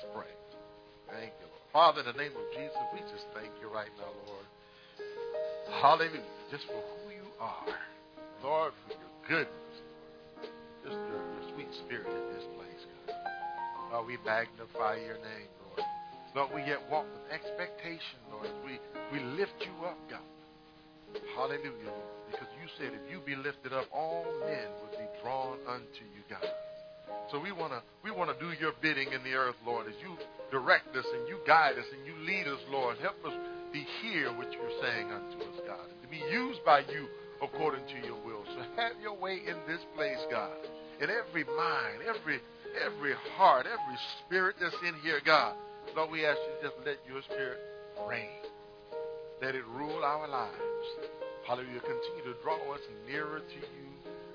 Let's pray. Thank you, Lord. Father, in the name of Jesus, we just thank you right now, Lord. Hallelujah. Just for who you are. Lord, for your goodness. Just your, your sweet spirit in this place, God. Lord, we magnify your name, Lord. Lord, we yet walk with expectation, Lord. We, we lift you up, God. Hallelujah, Lord. Because you said if you be lifted up, all men would be drawn unto you, God. So we want to we want to do your bidding in the earth, Lord, as you direct us and you guide us and you lead us, Lord. Help us to hear what you're saying unto us, God, and to be used by you according to your will. So have your way in this place, God, in every mind, every every heart, every spirit that's in here, God. Lord, we ask you just let your spirit reign. Let it rule our lives. Hallelujah. Continue to draw us nearer to you,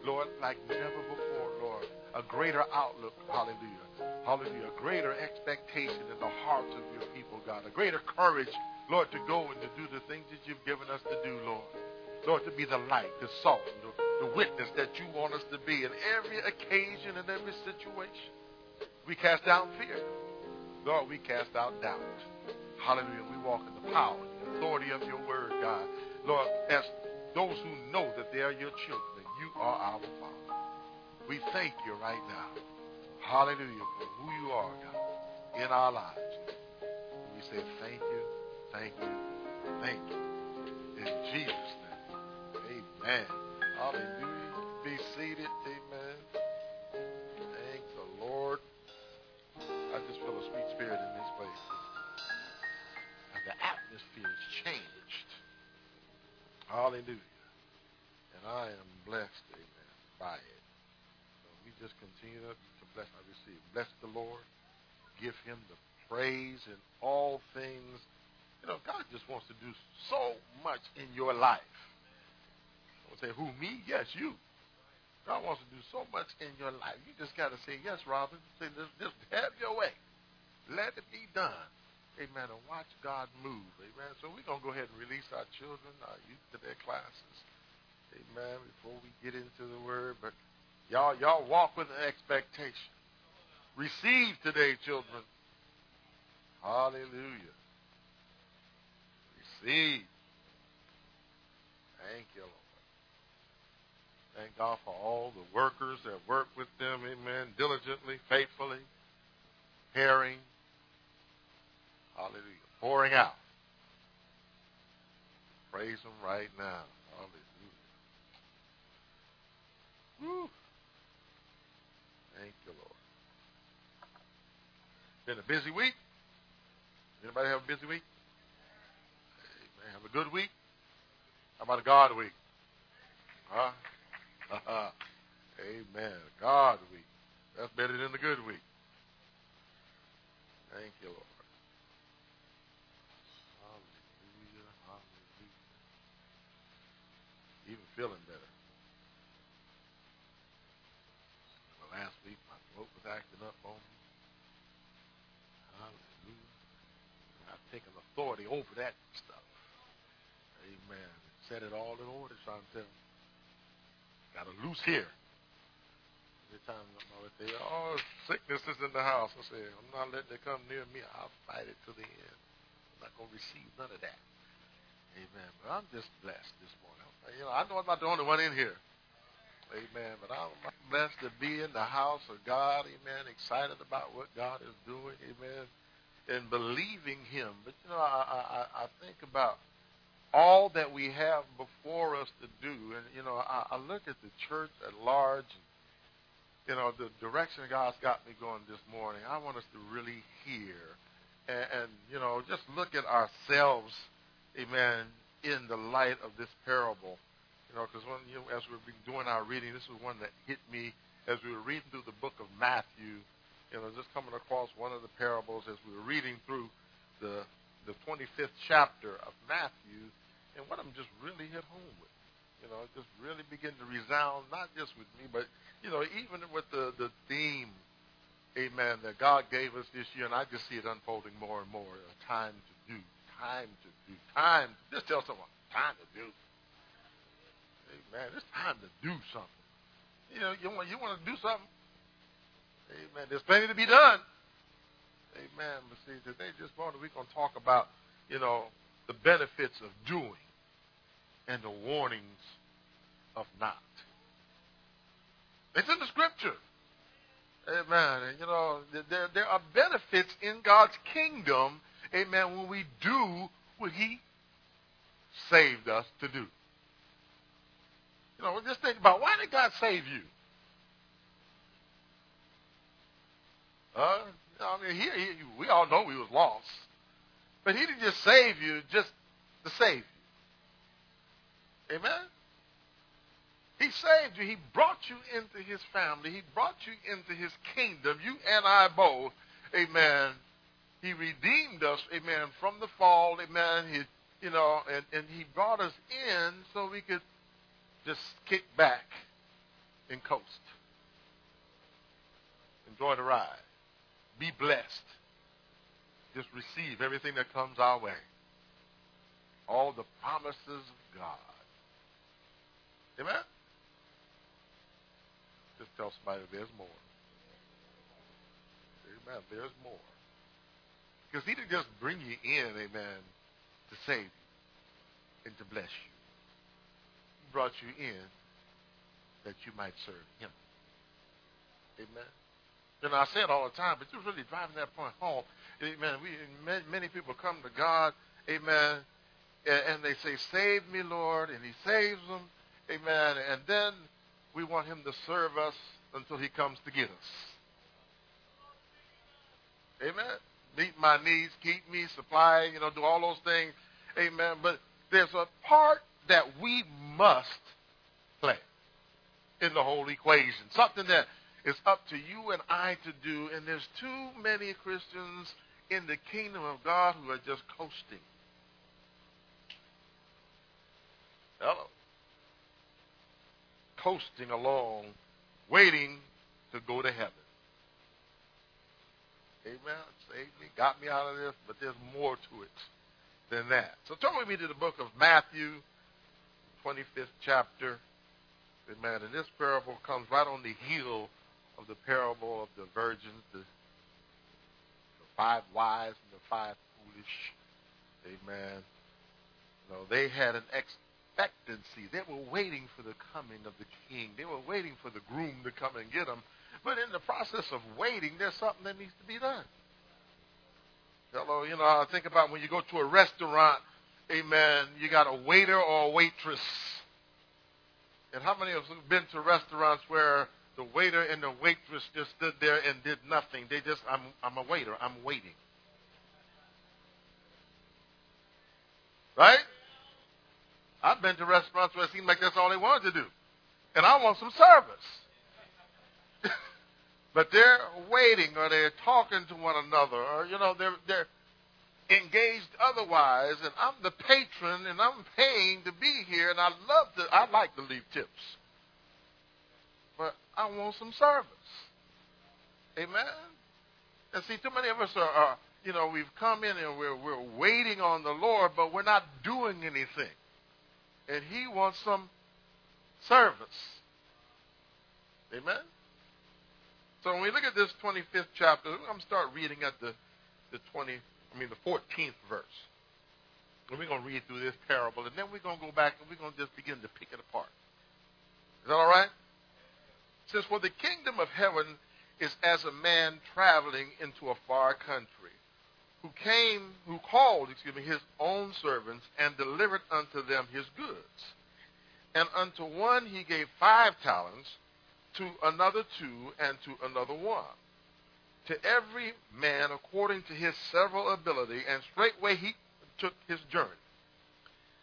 Lord, like never before, Lord a greater outlook, hallelujah. Hallelujah. A greater expectation in the hearts of your people, God. A greater courage, Lord, to go and to do the things that you've given us to do, Lord. Lord, to be the light, the salt, the, the witness that you want us to be in every occasion and every situation. We cast down fear. Lord, we cast out doubt. Hallelujah. We walk in the power and the authority of your word, God. Lord, as those who know that they are your children, you are our Father. We thank you right now. Hallelujah for who you are, God, in our lives. We say thank you, thank you, thank you. In Jesus' name. Amen. Hallelujah. Be seated. Amen. Thank the Lord. I just feel a sweet spirit in this place. And the atmosphere is changed. Hallelujah. And I am blessed, amen, by it just continue to, to bless I receive. Bless the Lord. Give him the praise in all things. You know, God just wants to do so much in your life. I would say, who, me? Yes, you. God wants to do so much in your life. You just got to say, yes, Robin. Say, just, just have your way. Let it be done. Amen. And watch God move. Amen. So we're going to go ahead and release our children, our youth to their classes. Amen. Before we get into the word. But Y'all, y'all walk with an expectation. Receive today, children. Hallelujah. Receive. Thank you, Lord. Thank God for all the workers that work with them, amen, diligently, faithfully, caring. Hallelujah. Pouring out. Praise Him right now. Hallelujah. Woo. Thank you, Lord. Been a busy week? Anybody have a busy week? Amen. Have a good week? How about a God week? Huh? Amen. God week. That's better than the good week. Thank you, Lord. Even feeling better. last week. My throat was acting up on me. Hallelujah. I've taken authority over that stuff. Amen. Set it all in order, Chantel. Got a loose here. Every time I'm they, oh, sickness is in the house. I say, I'm not letting it come near me. I'll fight it to the end. I'm not going to receive none of that. Amen. But I'm just blessed this morning. You know, I know I'm not the only one in here. Amen. But I'm blessed to be in the house of God. Amen. Excited about what God is doing. Amen. And believing Him. But you know, I, I, I think about all that we have before us to do, and you know, I, I look at the church at large. And, you know, the direction God's got me going this morning. I want us to really hear, and, and you know, just look at ourselves. Amen. In the light of this parable you know, because when you know, as we've been doing our reading, this is one that hit me as we were reading through the book of Matthew. You know, just coming across one of the parables as we were reading through the the 25th chapter of Matthew, and what I'm just really hit home with. You know, it just really begin to resound not just with me, but you know, even with the the theme, Amen, that God gave us this year, and I just see it unfolding more and more. Time to do, time to do, time. Just tell someone, time to do man, it's time to do something. You know, you want you want to do something. Amen. There's plenty to be done. Amen. But see, today, just morning, we're going to talk about, you know, the benefits of doing and the warnings of not. It's in the scripture. Amen. And, you know, there, there are benefits in God's kingdom, amen, when we do what He saved us to do. You know, just think about why did God save you? Uh, I mean, he, he, we all know we was lost, but he didn't just save you just to save you. Amen. He saved you. He brought you into his family. He brought you into his kingdom. You and I both. Amen. He redeemed us. Amen. From the fall. Amen. He, you know, and, and he brought us in so we could just kick back and coast. Enjoy the ride. Be blessed. Just receive everything that comes our way. All the promises of God. Amen? Just tell somebody there's more. Amen. There's more. Because he didn't just bring you in, amen, to save you and to bless you. He brought you in that you might serve him. Amen. You know, I say it all the time, but you're really driving that point home. Amen. We many people come to God, amen, and they say, "Save me, Lord," and He saves them, amen. And then we want Him to serve us until He comes to get us. Amen. Meet my needs, keep me, supply, you know, do all those things. Amen. But there's a part that we must play in the whole equation. Something that it's up to you and I to do. And there's too many Christians in the kingdom of God who are just coasting. Hello. Coasting along, waiting to go to heaven. Amen. Saved me, got me out of this, but there's more to it than that. So turn with me to the book of Matthew, 25th chapter. Amen. And this parable comes right on the heel of the parable of the virgins, the, the five wise and the five foolish. Amen. No, they had an expectancy. They were waiting for the coming of the king. They were waiting for the groom to come and get them. But in the process of waiting, there's something that needs to be done. Hello, you know, I think about when you go to a restaurant, amen, you got a waiter or a waitress. And how many of us have been to restaurants where the waiter and the waitress just stood there and did nothing. They just, I'm, I'm a waiter. I'm waiting. Right? I've been to restaurants where it seemed like that's all they wanted to do. And I want some service. but they're waiting or they're talking to one another or, you know, they're, they're engaged otherwise. And I'm the patron and I'm paying to be here and I love to, I like to leave tips. But I want some service. Amen. And see, too many of us are, are you know, we've come in and we're we're waiting on the Lord, but we're not doing anything. And He wants some service. Amen. So when we look at this 25th chapter, I'm going to start reading at the the 20, I mean the 14th verse. And we're going to read through this parable, and then we're going to go back and we're going to just begin to pick it apart. Is that all right? Says, For the kingdom of heaven is as a man traveling into a far country, who came, who called, excuse me, his own servants and delivered unto them his goods. And unto one he gave five talents, to another two, and to another one. To every man according to his several ability, and straightway he took his journey.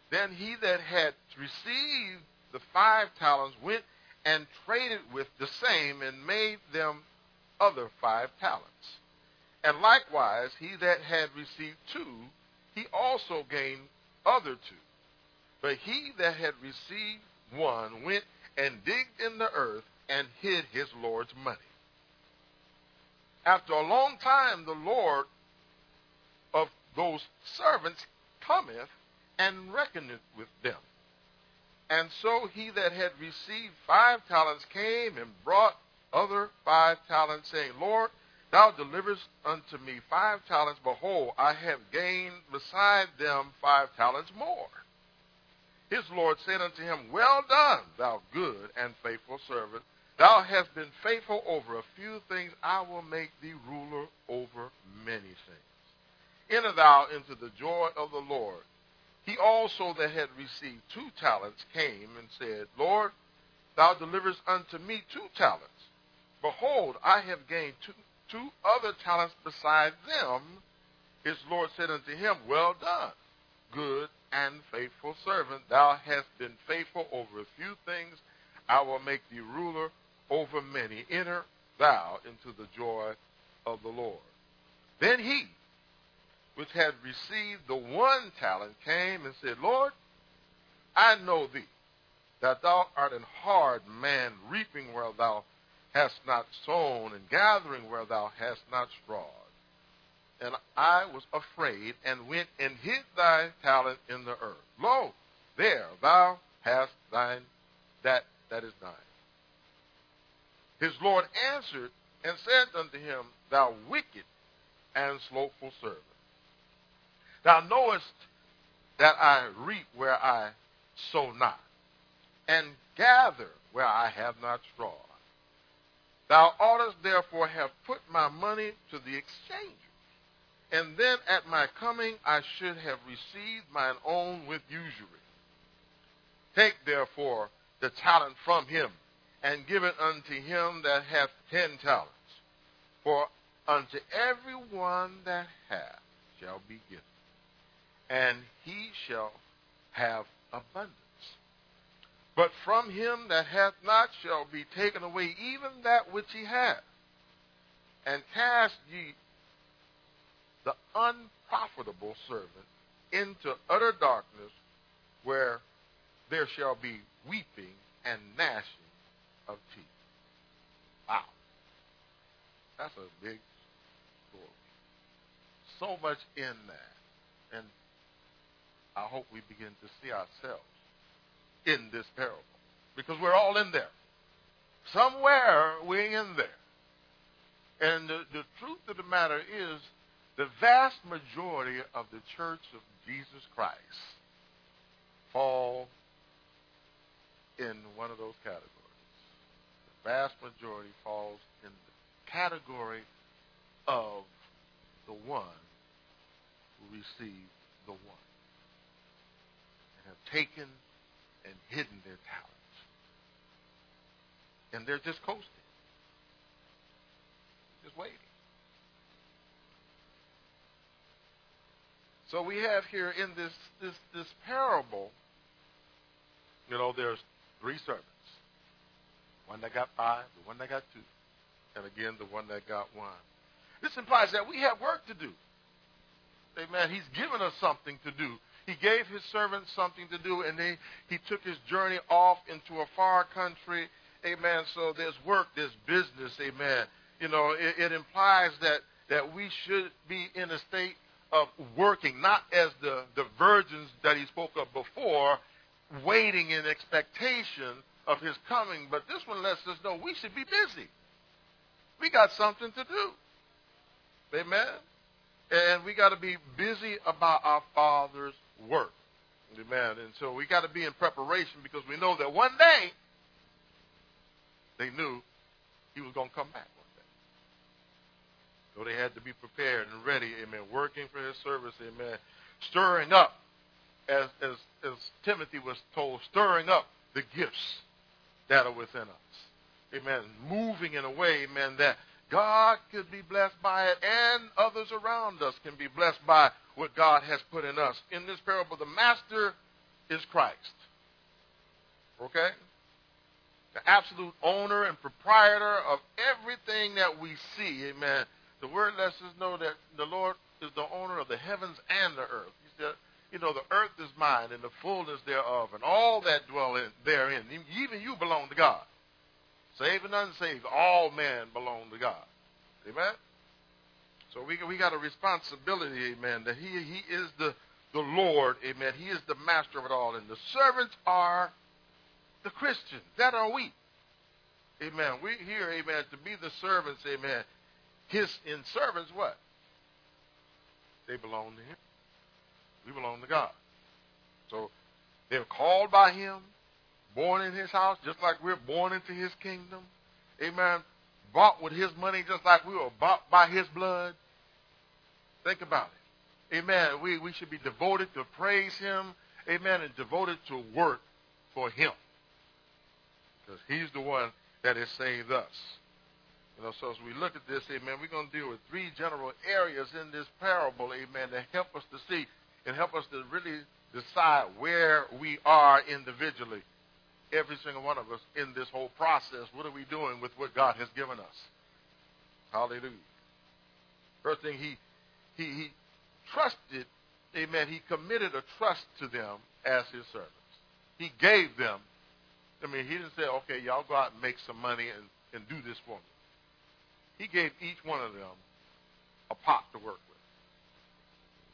Then he that had received the five talents went and traded with the same and made them other five talents. And likewise, he that had received two, he also gained other two. But he that had received one went and digged in the earth and hid his Lord's money. After a long time, the Lord of those servants cometh and reckoneth with them. And so he that had received five talents came and brought other five talents, saying, Lord, Thou deliverest unto me five talents. Behold, I have gained beside them five talents more. His Lord said unto him, Well done, thou good and faithful servant. Thou hast been faithful over a few things. I will make thee ruler over many things. Enter thou into the joy of the Lord. He also that had received two talents came and said, Lord, thou deliverest unto me two talents. Behold, I have gained two, two other talents beside them. His Lord said unto him, Well done, good and faithful servant. Thou hast been faithful over a few things. I will make thee ruler over many. Enter thou into the joy of the Lord. Then he, which had received the one talent, came and said, Lord, I know thee, that thou art an hard man, reaping where thou hast not sown, and gathering where thou hast not strawed. And I was afraid, and went and hid thy talent in the earth. Lo, there thou hast thine that that is thine. His Lord answered and said unto him, Thou wicked and slothful servant. Thou knowest that I reap where I sow not, and gather where I have not straw. Thou oughtest therefore have put my money to the exchange, and then at my coming I should have received mine own with usury. Take therefore the talent from him, and give it unto him that hath ten talents. For unto every one that hath shall be given, and he shall have abundance. But from him that hath not shall be taken away even that which he hath. And cast ye the unprofitable servant into utter darkness, where there shall be weeping and gnashing of teeth. Wow. That's a big story. So much in that. I hope we begin to see ourselves in this parable because we're all in there. Somewhere we're in there. And the, the truth of the matter is, the vast majority of the church of Jesus Christ fall in one of those categories. The vast majority falls in the category of the one who received the one have taken and hidden their talents. And they're just coasting. Just waiting. So we have here in this this this parable, you know, there's three servants. One that got five, the one that got two, and again the one that got one. This implies that we have work to do. Amen. He's given us something to do. He gave his servants something to do, and they, he took his journey off into a far country. Amen. So there's work, there's business. Amen. You know, it, it implies that, that we should be in a state of working, not as the, the virgins that he spoke of before, waiting in expectation of his coming. But this one lets us know we should be busy. We got something to do. Amen. And we got to be busy about our Father's work. Amen. And so we got to be in preparation because we know that one day they knew he was going to come back one day. So they had to be prepared and ready, amen, working for his service, amen, stirring up, as, as, as Timothy was told, stirring up the gifts that are within us. Amen. Moving in a way, amen, that God could be blessed by it and others around us can be blessed by what God has put in us. In this parable, the master is Christ. Okay? The absolute owner and proprietor of everything that we see. Amen. The word lets us know that the Lord is the owner of the heavens and the earth. He said, you know, the earth is mine and the fullness thereof and all that dwell in, therein. Even you belong to God. Saved and unsaved, all men belong to God. Amen? So we, we got a responsibility, amen, that he, he is the, the Lord, amen. He is the master of it all. And the servants are the Christians. That are we. Amen. We're here, amen, to be the servants, amen. his in servants what? They belong to him. We belong to God. So they're called by him, born in his house, just like we're born into his kingdom. Amen. Bought with his money, just like we were bought by his blood. Think about it. Amen. We, we should be devoted to praise him. Amen. And devoted to work for him. Because he's the one that has saved us. You know, so as we look at this, amen, we're going to deal with three general areas in this parable, amen, to help us to see and help us to really decide where we are individually, every single one of us in this whole process. What are we doing with what God has given us? Hallelujah. First thing, he, he, he trusted, amen, he committed a trust to them as his servants. He gave them, I mean, he didn't say, okay, y'all go out and make some money and, and do this for me. He gave each one of them a pot to work with.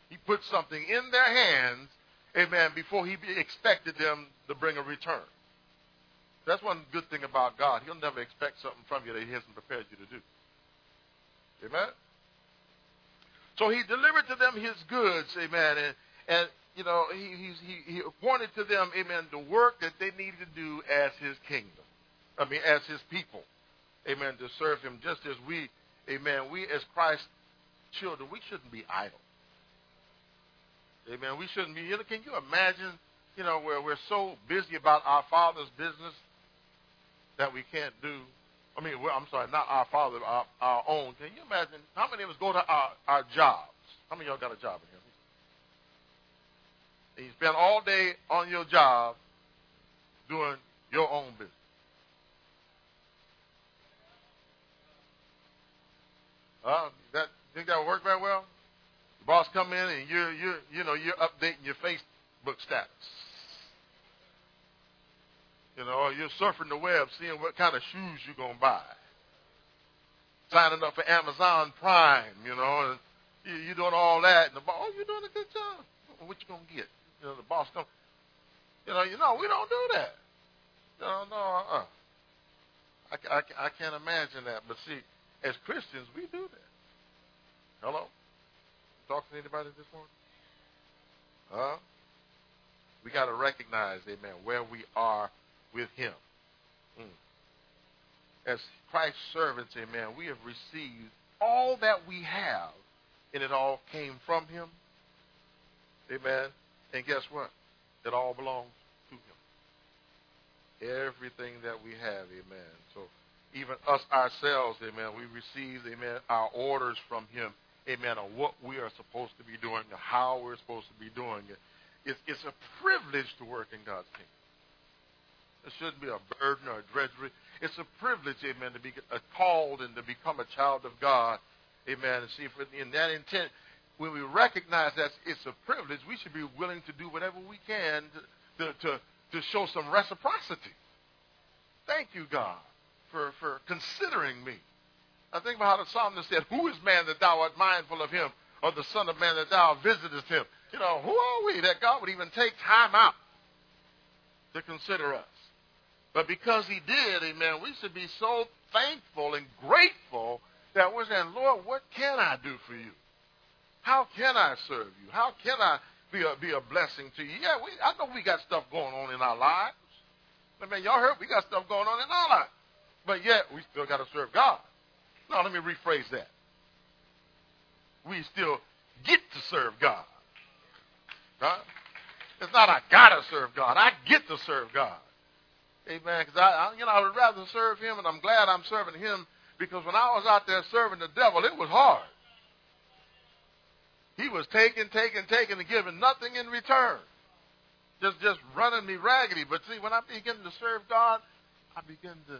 He put something in their hands, amen, before he expected them to bring a return. That's one good thing about God. He'll never expect something from you that he hasn't prepared you to do. Amen? So he delivered to them his goods, amen, and, and you know, he, he, he appointed to them, amen, the work that they needed to do as his kingdom. I mean, as his people amen, to serve him just as we, amen, we as Christ's children, we shouldn't be idle. Amen. We shouldn't be, you know, can you imagine, you know, where we're so busy about our Father's business that we can't do, I mean, I'm sorry, not our Father, our, our own. Can you imagine how many of us go to our, our jobs? How many of y'all got a job in here? And you spend all day on your job doing your own business. Uh, that think that would work very well? The boss come in and you're you you know you're updating your Facebook status. You know, you're surfing the web, seeing what kind of shoes you're gonna buy. Signing up for Amazon Prime, you know, and you, you're doing all that, and the boss, oh, you're doing a good job. What you gonna get? You know, the boss come. You know, you know, we don't do that. No, no, uh-uh. I, I, I can't imagine that. But see, as Christians, we do that. Hello? Talk to anybody this morning? Huh? We got to recognize, amen, where we are with Him. Mm. As Christ's servants, amen, we have received all that we have, and it all came from Him. Amen. And guess what? It all belongs to Him. Everything that we have, amen. So even us ourselves, amen, we receive, amen, our orders from him, amen, on what we are supposed to be doing, how we're supposed to be doing it. It's, it's a privilege to work in God's kingdom. It shouldn't be a burden or a drudgery. It's a privilege, amen, to be called and to become a child of God, amen. And see, in that intent, when we recognize that it's a privilege, we should be willing to do whatever we can to, to, to, to show some reciprocity. Thank you, God for, for considering me. I think about how the psalmist said, Who is man that thou art mindful of him, or the Son of Man that thou visitest him? You know, who are we that God would even take time out to consider us? But because he did, amen, we should be so thankful and grateful that we're saying, Lord, what can I do for you? How can I serve you? How can I be a, be a blessing to you? Yeah, we, I know we got stuff going on in our lives. I mean, y'all heard we got stuff going on in our lives but yet we still got to serve God. Now, let me rephrase that. We still get to serve God. It's not I gotta serve God. I get to serve God. Amen. Because I, I, you know, I would rather serve Him, and I'm glad I'm serving Him because when I was out there serving the devil, it was hard. He was taking, taking, taking, and giving nothing in return. Just, just running me raggedy. But see, when I begin to serve God, I begin to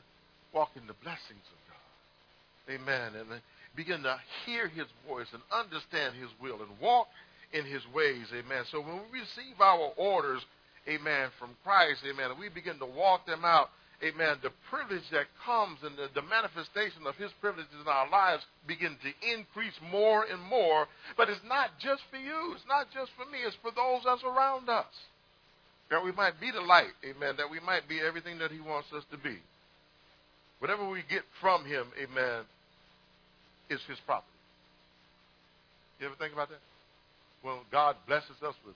walk in the blessings of God. Amen. And begin to hear his voice and understand his will and walk in his ways. Amen. So when we receive our orders, amen, from Christ, amen, and we begin to walk them out, amen, the privilege that comes and the, the, manifestation of his privileges in our lives begin to increase more and more. But it's not just for you. It's not just for me. It's for those that's around us. That we might be the light, amen, that we might be everything that he wants us to be. Whatever we get from him, amen, is his property. You ever think about that? Well, God blesses us with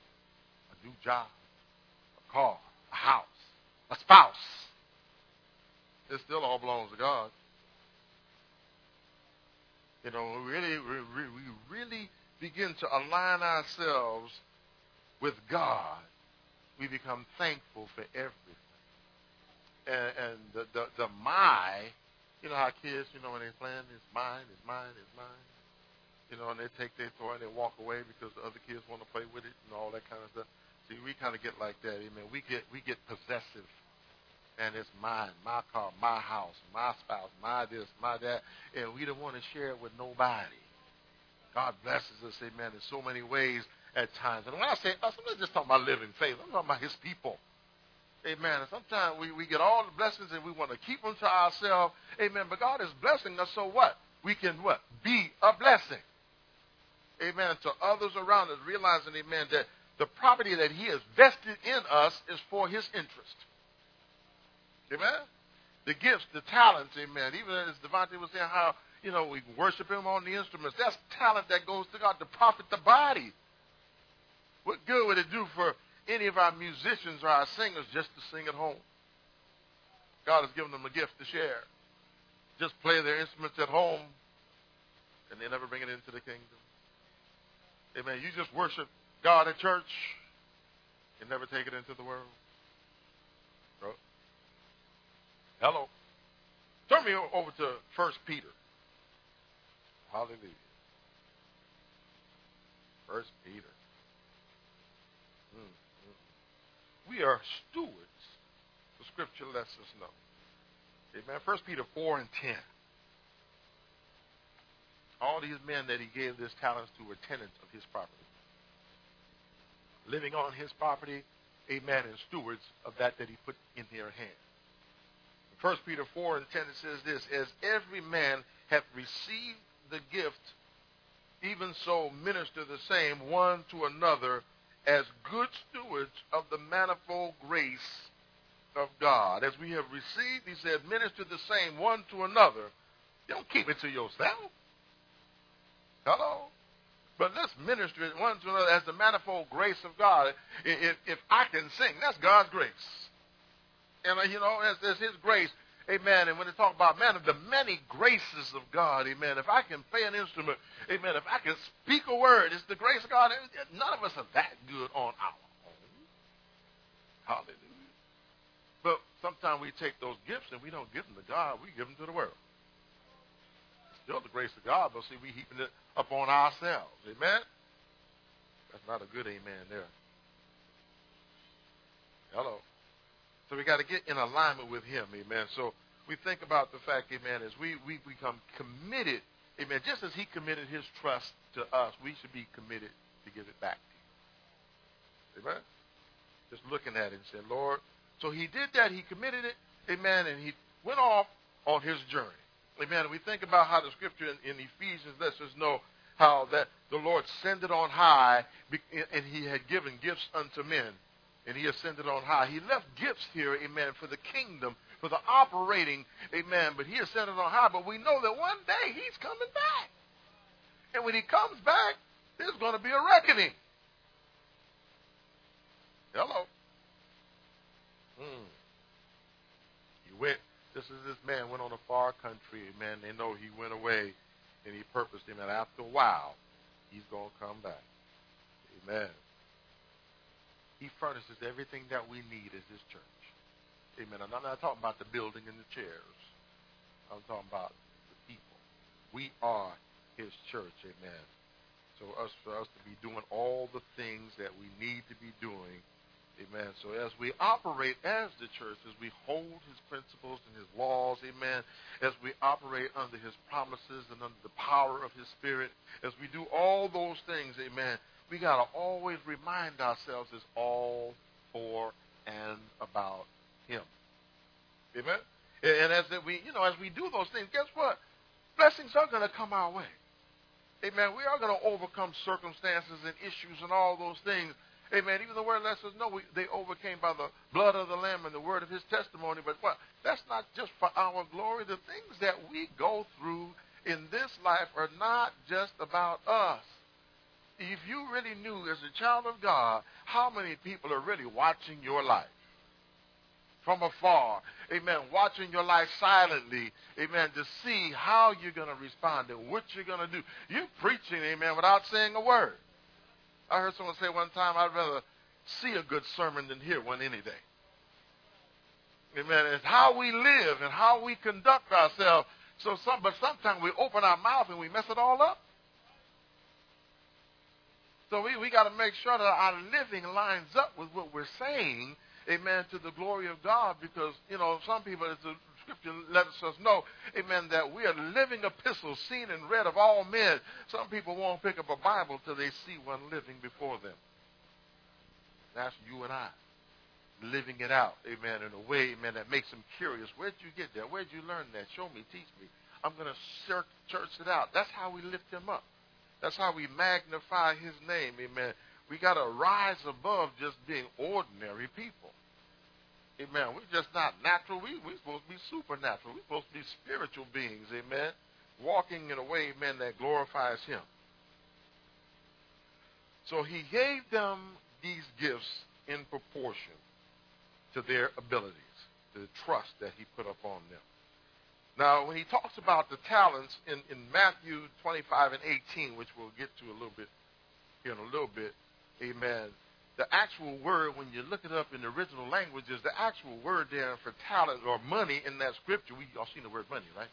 a new job, car, a house, a spouse, it still all belongs to God. You know, we really, we really begin to align ourselves with God, we become thankful for everything. And, and the, the, the my, you know how kids, you know, when they're playing, it's mine, it's mine, it's mine. You know, and they take their toy and they walk away because the other kids want to play with it and all that kind of stuff. See, we kind of get like that, amen. We get we get possessive and it's mine, my car, my house, my spouse, my this, my that, and we don't want to share it with nobody. God blesses us, amen, in so many ways at times. And when I say us, I'm not just talking about living faith. I'm talking about his people. Amen. And sometimes we, we get all the blessings and we want to keep them to ourselves. Amen. But God is blessing us so what? We can what? Be a blessing. Amen. To others around us, realizing, amen, that the property that he has vested in us is for his interest. Amen? The gifts, the talents, amen. Even as Devontae was saying how, you know, we worship him on the instruments. That's talent that goes to God to profit the body. What good would it do for any of our musicians or our singers just to sing at home? God has given them a gift to share. Just play their instruments at home and they never bring it into the kingdom. Amen. You just worship God at church and never take it into the world. Hello. Turn me over to First Peter. Hallelujah. First Peter. Mm-hmm. We are stewards. The scripture lets us know. Amen. First Peter 4 and 10. All these men that he gave this talents to were tenants of his property. Living on his property, amen, and stewards of that that he put in their hands. 1 Peter 4 and 10 it says this, As every man hath received the gift, even so minister the same one to another as good stewards of the manifold grace of God. As we have received, he said, minister the same one to another. Don't keep it to yourself. Hello? But let's minister one to another as the manifold grace of God. If, if I can sing, that's God's grace. And, uh, you know, as, as His grace, amen. And when they talk about, man, the many graces of God, amen. If I can play an instrument, amen. If I can speak a word, it's the grace of God. None of us are that good on our own. Hallelujah. But sometimes we take those gifts and we don't give them to God, we give them to the world. Still the grace of God, but see, we heaping it upon ourselves. Amen? That's not a good amen there. Hello. So we got to get in alignment with Him, amen. So we think about the fact, amen, as we, we become committed, amen, just as He committed His trust to us, we should be committed to give it back to Him. Amen? Just looking at it and saying, Lord, so He did that, He committed it, amen, and He went off on His journey. Amen. We think about how the scripture in, in Ephesians lets us know how that the Lord ascended on high and he had given gifts unto men and he ascended on high. He left gifts here, amen, for the kingdom, for the operating, amen, but he ascended on high. But we know that one day he's coming back. And when he comes back, there's going to be a reckoning. Hello. Hmm. He went, this is this man went on a far country, man. They know he went away and he purposed him. And after a while, he's going to come back. Amen. He furnishes everything that we need as His church. Amen. I'm not talking about the building and the chairs. I'm talking about the people. We are His church. Amen. So us for us to be doing all the things that we need to be doing. Amen. So as we operate as the church, as we hold his principles and his laws, amen, as we operate under his promises and under the power of his spirit, as we do all those things, amen, we got to always remind ourselves it's all for and about Him. Amen. And as we, you know, as we do those things, guess what? Blessings are going to come our way. Amen. We are going to overcome circumstances and issues and all those things. Amen. Even the word lets us know we, they overcame by the blood of the Lamb and the word of His testimony. But what? That's not just for our glory. The things that we go through, in this life are not just about us. If you really knew as a child of God how many people are really watching your life from afar, amen, watching your life silently, amen, to see how you're going to respond and what you're going to do. You're preaching, amen, without saying a word. I heard someone say one time, I'd rather see a good sermon than hear one any day. Amen. It's how we live and how we conduct ourselves. So some, but sometimes we open our mouth and we mess it all up. So we, we got to make sure that our living lines up with what we're saying, amen, to the glory of God because, you know, some people, as the scripture lets us know, amen, that we are living epistles seen and read of all men. Some people won't pick up a Bible till they see one living before them. That's you and I living it out, amen, in a way, amen, that makes them curious. Where'd you get that? Where'd you learn that? Show me, teach me. I'm going to search, search it out. That's how we lift him up. That's how we magnify his name, amen. We got to rise above just being ordinary people. Amen. We're just not natural. We, we're supposed to be supernatural. We're supposed to be spiritual beings, amen. Walking in a way, amen, that glorifies him. So he gave them these gifts in proportion to their abilities, the trust that he put upon them. Now, when he talks about the talents in, in Matthew 25 and 18, which we'll get to a little bit here in a little bit, amen, the actual word, when you look it up in the original language, is the actual word there for talent or money in that scripture, we all seen the word money, right?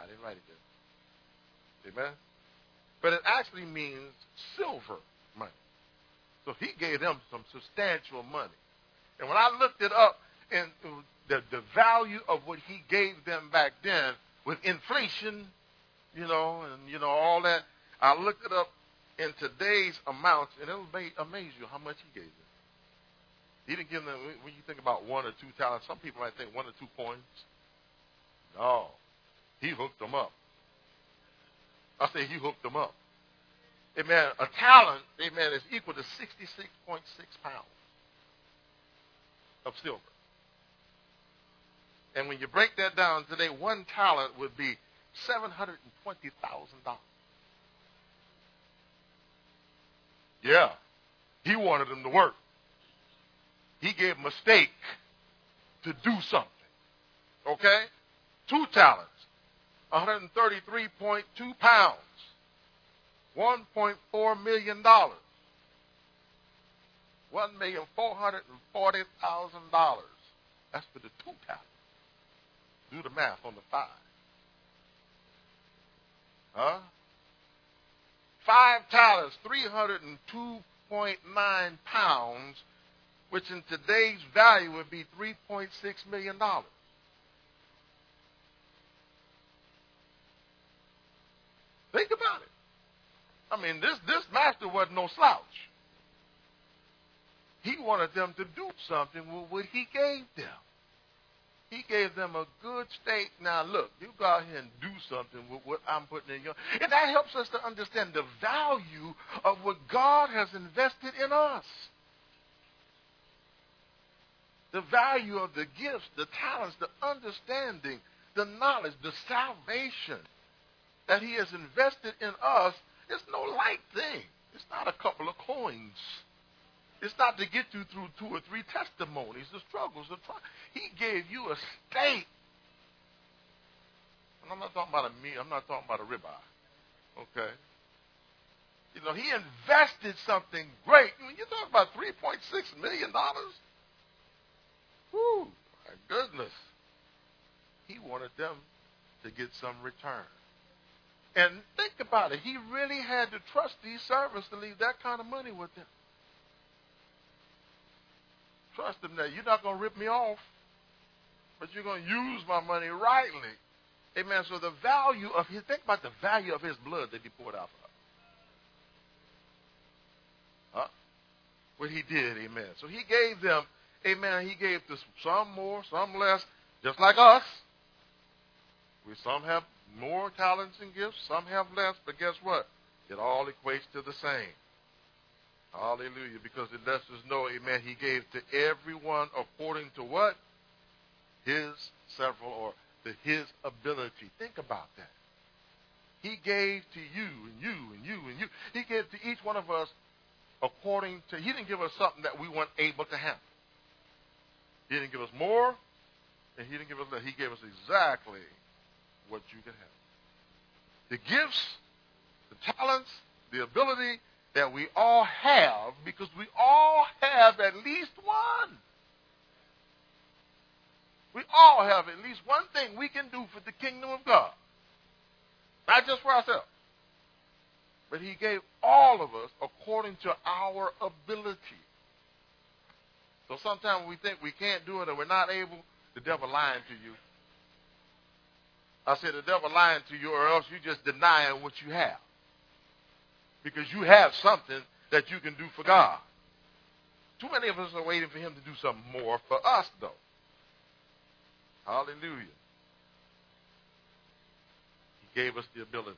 I didn't write it there. Amen? But it actually means silver money. So he gave them some substantial money. And when I looked it up, and the, the value of what he gave them back then with inflation, you know, and you know all that, I looked it up in today's amounts, and it'll amaze you how much he gave them. He didn't give them when you think about one or two talents. Some people might think one or two coins. No, he hooked them up. I say he hooked them up. Amen. A talent, amen, is equal to 66.6 pounds of silver. And when you break that down today, one talent would be $720,000. Yeah, he wanted them to work. He gave them a stake to do something. Okay? Two talents, 133.2 pounds, $1.4 million. One million four hundred and forty thousand dollars. That's for the two talents. Do the math on the five. Huh? Five talents, three hundred and two point nine pounds, which in today's value would be three point six million dollars. Think about it. I mean, this this master wasn't no slouch. He wanted them to do something with what he gave them. He gave them a good stake. Now, look, you go out here and do something with what I'm putting in your. And that helps us to understand the value of what God has invested in us. The value of the gifts, the talents, the understanding, the knowledge, the salvation that He has invested in us is no light thing. It's not a couple of coins. It's not to get you through two or three testimonies, the struggles, the trials. He gave you a state. And I'm not talking about a meat. I'm not talking about a ribeye. Okay? You know, he invested something great. When you talk about $3.6 million, whoo, my goodness. He wanted them to get some return. And think about it. He really had to trust these servants to leave that kind of money with them. Trust him that you're not going to rip me off, but you're going to use my money rightly. Amen. So the value of his, think about the value of his blood that he poured out for us. Huh? What he did, amen. So he gave them, amen, he gave to some more, some less, just like us. We some have more talents and gifts, some have less, but guess what? It all equates to the same. Hallelujah. Because it lets us know, amen, he gave to everyone according to what? His several or to his ability. Think about that. He gave to you and you and you and you. He gave to each one of us according to, He didn't give us something that we weren't able to handle. He didn't give us more, and He didn't give us less. He gave us exactly what you can have. The gifts, the talents, the ability that we all have, because we all have at least one. We all have at least one thing we can do for the kingdom of God. Not just for ourselves. But he gave all of us according to our ability. So sometimes we think we can't do it or we're not able, the devil lying to you. I said the devil lying to you or else you just denying what you have. Because you have something that you can do for God. Too many of us are waiting for him to do something more for us, though. Hallelujah. He gave us the ability.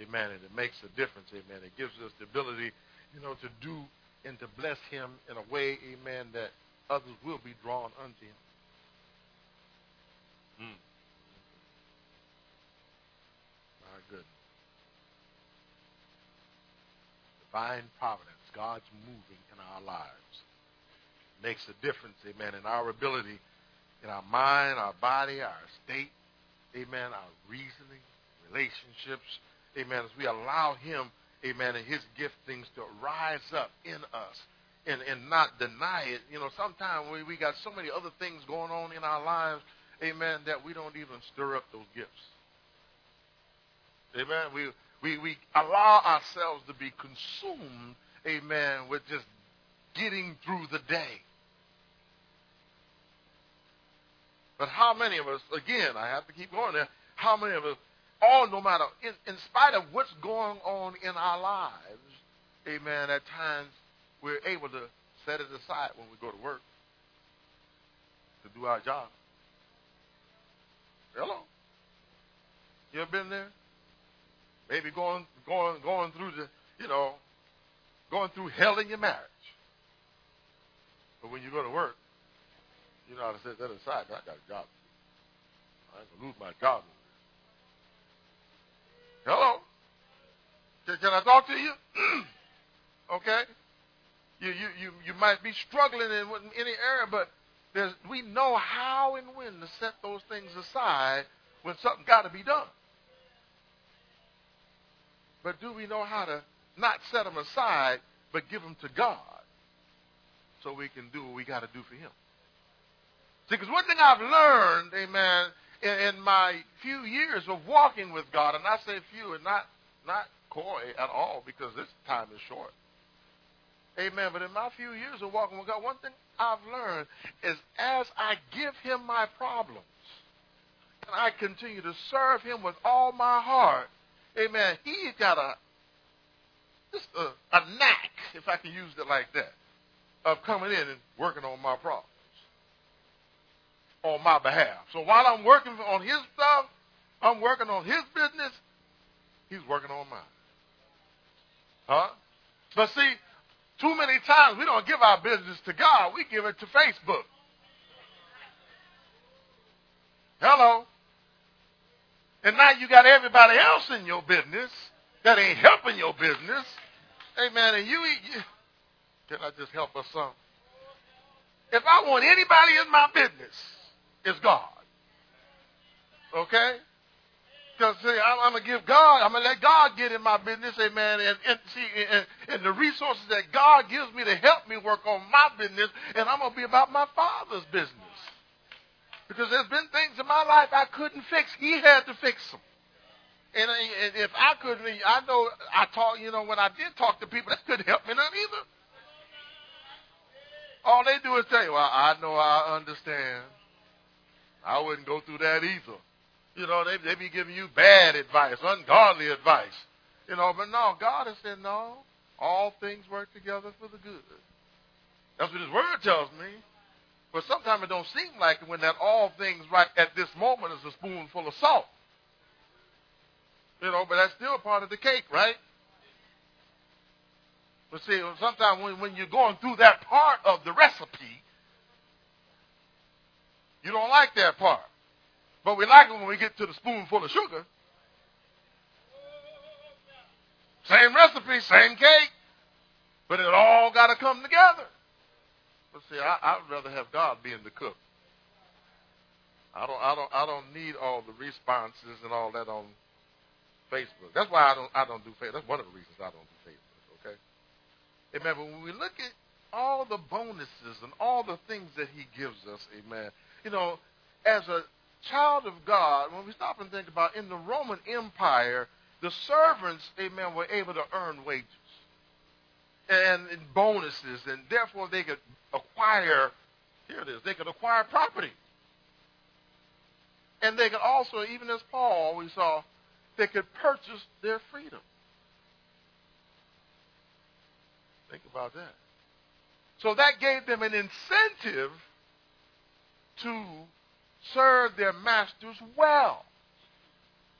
Amen. And it makes a difference. Amen. It gives us the ability, you know, to do and to bless him in a way, amen, that others will be drawn unto him. Mm. My goodness. Divine providence, God's moving in our lives, makes a difference, amen, in our ability in our mind, our body, our state, amen, our reasoning, relationships, amen, as we allow him, amen, and his giftings to rise up in us and, and not deny it. You know, sometimes we, we got so many other things going on in our lives, amen, that we don't even stir up those gifts. Amen. We, we, we allow ourselves to be consumed, amen, with just getting through the day. But how many of us, again, I have to keep going there, how many of us, all no matter, in, in spite of what's going on in our lives, amen, at times we're able to set it aside when we go to work to do our job. Hello? You ever been there? Maybe going going going through the you know going through hell in your marriage. But when you go to work, you know how to set that aside. I got a job. I ain't gonna lose my job. Hello? Can, can I talk to you? okay? You, you, you, you might be struggling in any area, but we know how and when to set those things aside when something got to be done. But do we know how to not set them aside, but give them to God so we can do what we got to do for Him? See, because one thing I've learned, amen, in, in, my few years of walking with God, and I say few and not not coy at all because this time is short. Amen. But in my few years of walking with God, one thing I've learned is as I give Him my problems, and I continue to serve Him with all my heart, Amen. He's got a just a, a knack, if I can use it like that, of coming in and working on my problems on my behalf. So while I'm working on his stuff, I'm working on his business, he's working on mine. Huh? But see, too many times we don't give our business to God, we give it to Facebook. Hello? And now you got everybody else in your business that ain't helping your business. Amen. And you, you can I just help us some? If I want anybody in my business it's God. Okay? Because see, I'm, I'm, gonna give God, I'm gonna let God get in my business, amen, and, and see, and, and, the resources that God gives me to help me work on my business, and I'm gonna be about my Father's business. Because there's been things in my life I couldn't fix; He had to fix them. And, and if I couldn't, I know I talk, you know, when I did talk to people, that couldn't help me none either. All they do is tell you, "Well, I know, I understand." I wouldn't go through that either. You know, they, they be giving you bad advice, ungodly advice. You know, but no, God has said, no, all things work together for the good. That's what his word tells me. But sometimes it don't seem like it when that all things right at this moment is a spoonful of salt. You know, but that's still part of the cake, right? But see, sometimes when, when you're going through that part of the recipe, you don't like that part. But we like it when we get to the spoonful of sugar. Same recipe, same cake. But it all got to come together. But see, I, I'd rather have God being the cook. I don't, I don't, I don't need all the responses and all that on Facebook. That's why I don't, I don't do Facebook. That's one of the reasons I don't do Facebook. Okay. Amen. But when we look at all the bonuses and all the things that He gives us, Amen. You know, as a child of God, when we stop and think about in the Roman Empire, the servants, amen, were able to earn wages and, and bonuses, and therefore they could acquire, here it is, they could acquire property. And they could also, even as Paul, we saw, they could purchase their freedom. Think about that. So that gave them an incentive to serve their masters well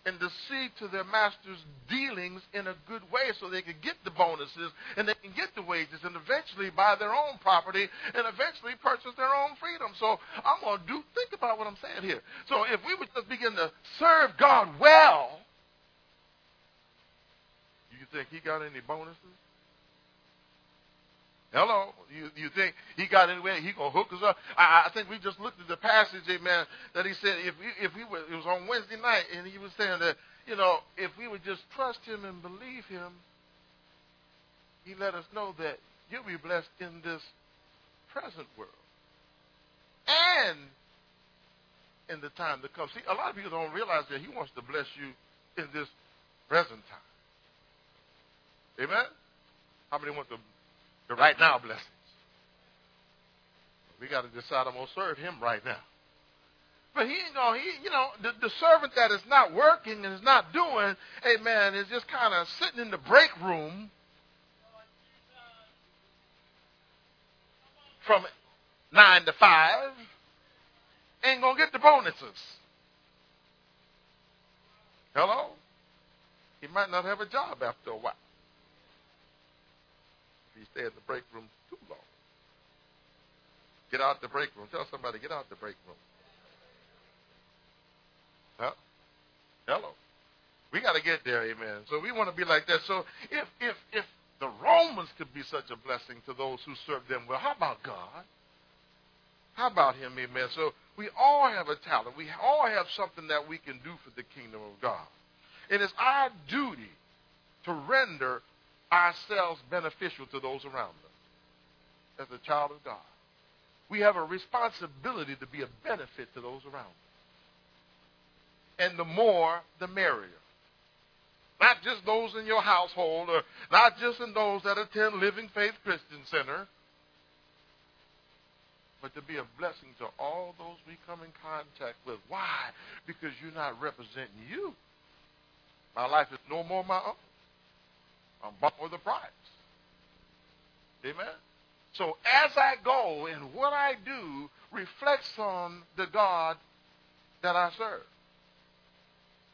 and to see to their master's dealings in a good way so they could get the bonuses and they can get the wages and eventually buy their own property and eventually purchase their own freedom. So I'm going to do, think about what I'm saying here. So if we would just begin to serve God well, you think he got any bonuses? Hello, you you think he got anywhere? He gonna hook us up? I, I think we just looked at the passage, amen. That he said if we, if we were, it was on Wednesday night, and he was saying that you know if we would just trust him and believe him, he let us know that you'll be blessed in this present world and in the time to come. See, a lot of people don't realize that he wants to bless you in this present time. Amen. How many want to the right now blessings. We got to decide I'm going to serve him right now. But he ain't gonna. he, you know, the, the servant that is not working and is not doing, amen, is just kind of sitting in the break room from nine to five, ain't going to get the bonuses. Hello? He might not have a job after a while you stay in the break room too long. Get out the break room. Tell somebody, get out the break room. Huh? Hello. We got to get there, amen. So we want to be like that. So if if if the Romans could be such a blessing to those who serve them well, how about God? How about Him, amen? So we all have a talent. We all have something that we can do for the kingdom of God. It is our duty to render ourselves beneficial to those around us as a child of God. We have a responsibility to be a benefit to those around us. And the more, the merrier. Not just those in your household or not just in those that attend Living Faith Christian Center, but to be a blessing to all those we come in contact with. Why? Because you're not representing you. My life is no more my own. I'm bought with price. Amen. So as I go and what I do reflects on the God that I serve.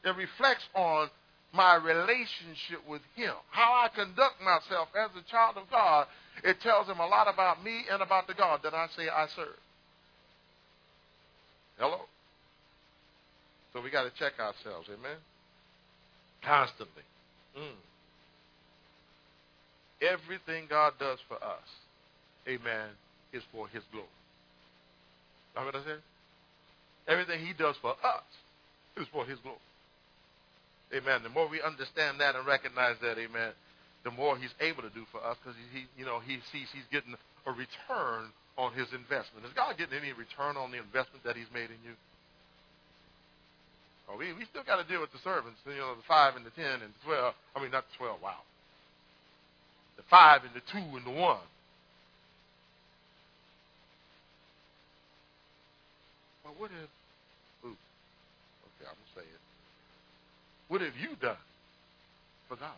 It reflects on my relationship with Him. How I conduct myself as a child of God, it tells Him a lot about me and about the God that I say I serve. Hello? So we got to check ourselves, amen? Constantly. Mm. Everything God does for us, amen, is for his glory. You Know what I said? Everything he does for us is for his glory. Amen. The more we understand that and recognize that, amen, the more he's able to do for us because he, you know, he sees he's getting a return on his investment. Is God getting any return on the investment that he's made in you? Oh, we, we still got to deal with the servants, you know, the five and the ten and the twelve. I mean, not the twelve. Wow, five and the two and the one. Well, what have, ooh, okay, I'm to say it. What have you done for God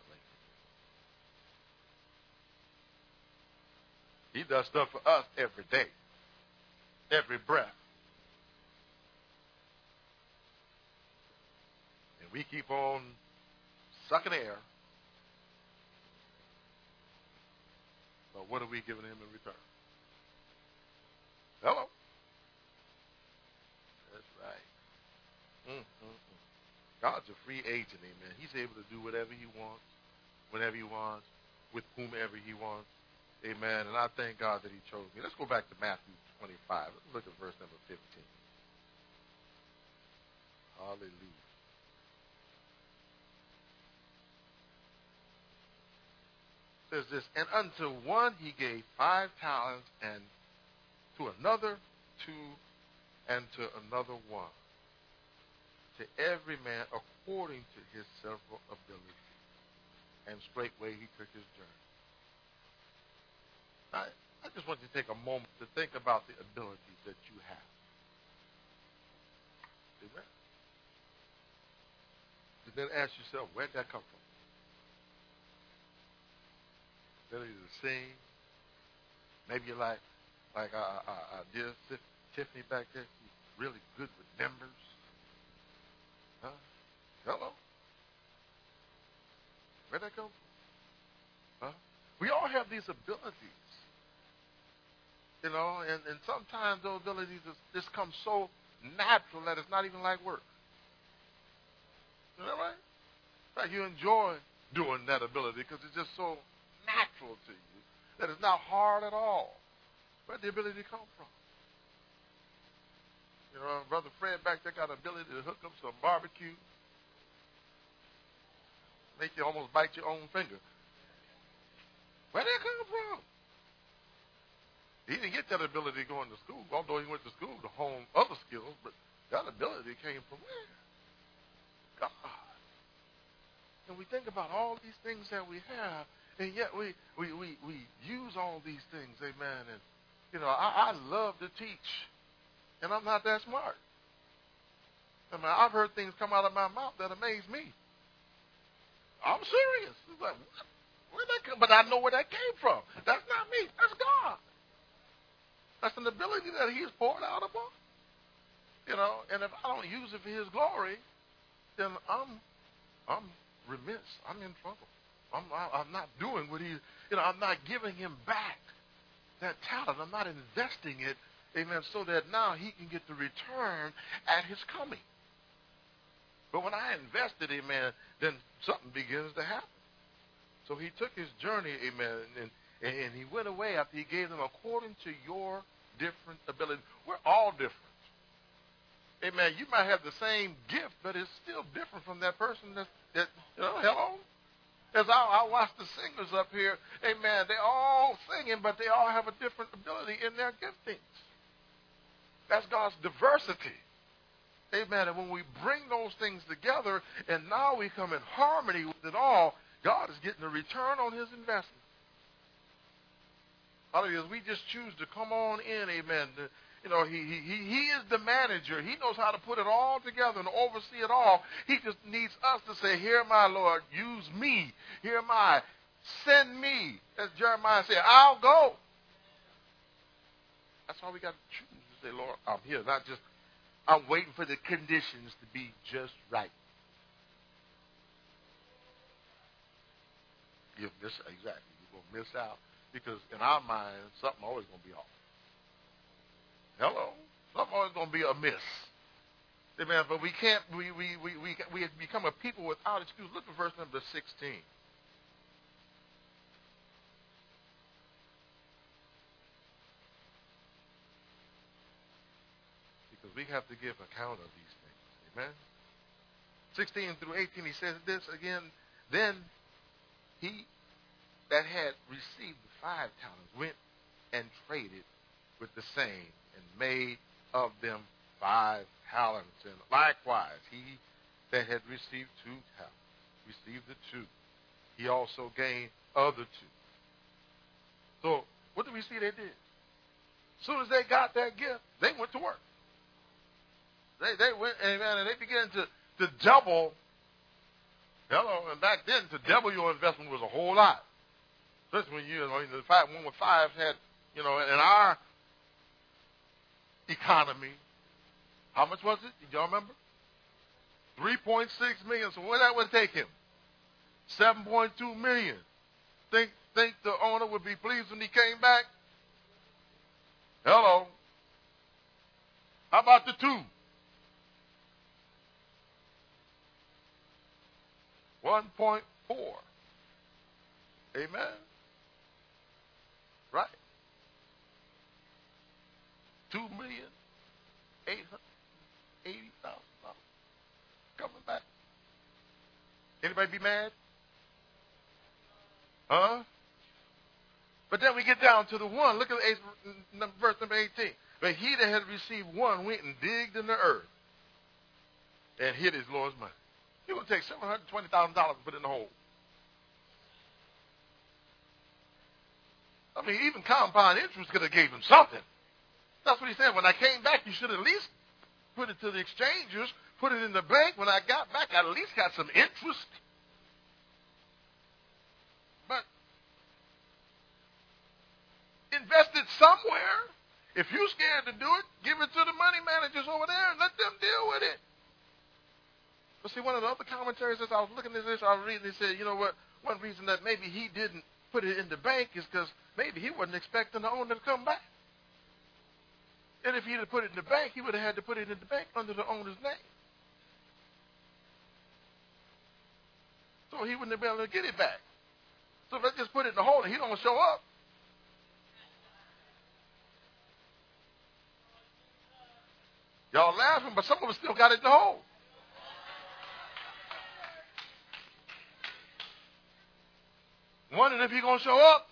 lately? He does stuff for us every day, every breath. And we keep on sucking air But what are we giving him in return? Hello? That's right. Mm-hmm. God's a free agent, amen. He's able to do whatever he wants, whenever he wants, with whomever he wants. Amen. And I thank God that he chose me. Let's go back to Matthew 25. Let's look at verse number 15. Hallelujah. Says this, and unto one he gave five talents, and to another two, and to another one. To every man according to his several ability. And straightway he took his journey. I, I just want you to take a moment to think about the abilities that you have. Amen. And then ask yourself, where'd that come from? Ability to sing. Maybe you're like, like our, our, our dear Tiffany back there. She's really good with numbers. Huh? Hello? Where'd that come from? Huh? We all have these abilities. You know, and, and sometimes those abilities just, just come so natural that it's not even like work. Is that right? Like you enjoy doing that ability because it's just so natural to you, that is not hard at all. Where'd the ability come from? You know, Brother Fred back there got the ability to hook up some barbecue, make you almost bite your own finger. Where'd that come from? He didn't get that ability going to school, although he went to school to hone other skills, but that ability came from where? God. And we think about all these things that we have, and yet we, we, we, we use all these things, amen. And, you know, I, I love to teach, and I'm not that smart. I mean, I've heard things come out of my mouth that amaze me. I'm serious. It's like, what? Where that come? But I know where that came from. That's not me. That's God. That's an ability that He's poured out upon. You know, and if I don't use it for His glory, then I'm, I'm remiss. I'm in trouble. I'm, I'm not doing what he, you know, I'm not giving him back that talent. I'm not investing it, amen, so that now he can get the return at his coming. But when I invested, amen, then something begins to happen. So he took his journey, amen, and, and he went away after he gave them according to your different ability. We're all different. Amen. You might have the same gift, but it's still different from that person that, that you know, hello? As I, I watch the singers up here, amen, they all singing, but they all have a different ability in their giftings. That's God's diversity. Amen. And when we bring those things together and now we come in harmony with it all, God is getting a return on his investment. Hallelujah. We just choose to come on in, amen, you know, he, he, he is the manager. He knows how to put it all together and oversee it all. He just needs us to say, Here, my Lord, use me. Here am I. Send me. As Jeremiah said, I'll go. That's all we got to choose to say, Lord, I'm here. Not just, I'm waiting for the conditions to be just right. You'll miss exactly. You're gonna miss out because in our minds, something always gonna be off. Hello. Something always going to be amiss. Amen. But we can't, we, we, we, we, we have become a people without excuse. Look at verse number 16. Because we have to give account of these things. Amen. 16 through 18, he says this again. Then he that had received the five talents went and traded with the same and made of them five talents. And likewise, he that had received two talents received the two. He also gained other two. So, what do we see they did? As soon as they got that gift, they went to work. They they went, amen, and they began to, to double. Hello, and back then, to double your investment was a whole lot. Especially when you, you know, the five, one with five had, you know, in our economy. How much was it? Y'all remember? 3.6 million. So what that would take him? 7.2 million. Think think the owner would be pleased when he came back? Hello. How about the two? 1.4. Amen. Right. Two million eight hundred eighty thousand dollars coming back. Anybody be mad? Huh? But then we get down to the one. Look at verse number 18. But he that had received one went and digged in the earth and hid his Lord's money. He would take $720,000 and put it in the hole. I mean, even compound interest could have gave him something. That's what he said. When I came back, you should at least put it to the exchangers, put it in the bank. When I got back, I at least got some interest. But invest it somewhere. If you're scared to do it, give it to the money managers over there and let them deal with it. But see, one of the other commentaries as I was looking at this, I was reading, he said, you know what, one reason that maybe he didn't put it in the bank is because maybe he wasn't expecting the owner to come back. And if he had put it in the bank, he would have had to put it in the bank under the owner's name. So he wouldn't have been able to get it back. So let's just put it in the hole and he don't show up. Y'all laughing, but some of us still got it in the hole. Wondering if he's going to show up.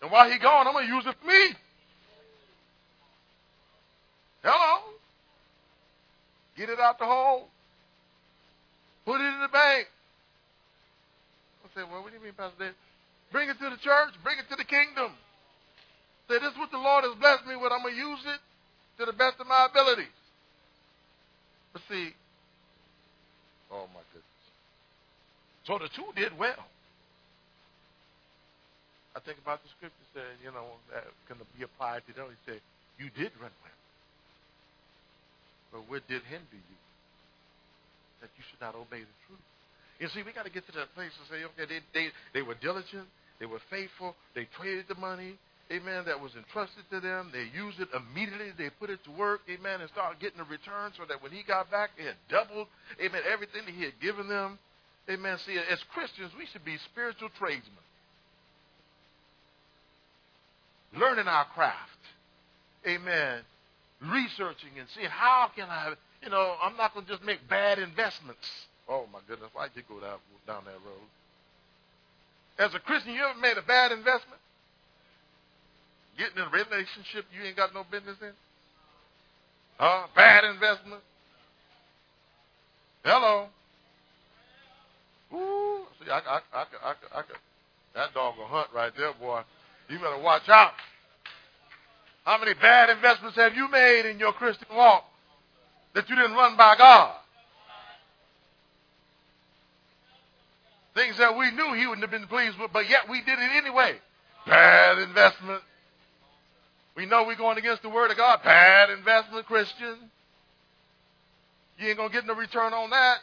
And while he gone, I'm to use it for me. Hello? Get it out the hole. Put it in the bank. I said, well, what do you mean, Pastor Dave? Bring it to the church. Bring it to the kingdom. Say, this is what the Lord has blessed me with. I'm going to use it to the best of my abilities. But see, oh my goodness. So the two did well. I think about the scripture saying, you know, that can be applied to them. He said, you did run well. But what did hinder you? That you should not obey the truth. You see, we got to get to that place and say, okay, they, they, they were diligent, they were faithful, they traded the money, amen, that was entrusted to them. They used it immediately. They put it to work, amen, and started getting a return so that when he got back, it had doubled, amen, everything that he had given them. Amen. See, as Christians, we should be spiritual tradesmen. Learning our craft. Amen. Researching and seeing how can I, you know, I'm not going to just make bad investments. Oh, my goodness. Why'd you go down, down that road? As a Christian, you ever made a bad investment? Getting in a relationship you ain't got no business in? Huh? Bad investment? Hello? Ooh, see, I, I, I, I, I, I, that dog will hunt right there, boy. You better watch out. How many bad investments have you made in your Christian walk that you didn't run by God? Things that we knew he wouldn't have been pleased with, but yet we did it anyway. Bad investment. We know we're going against the word of God. Bad investment, Christian. You ain't going to get no return on that.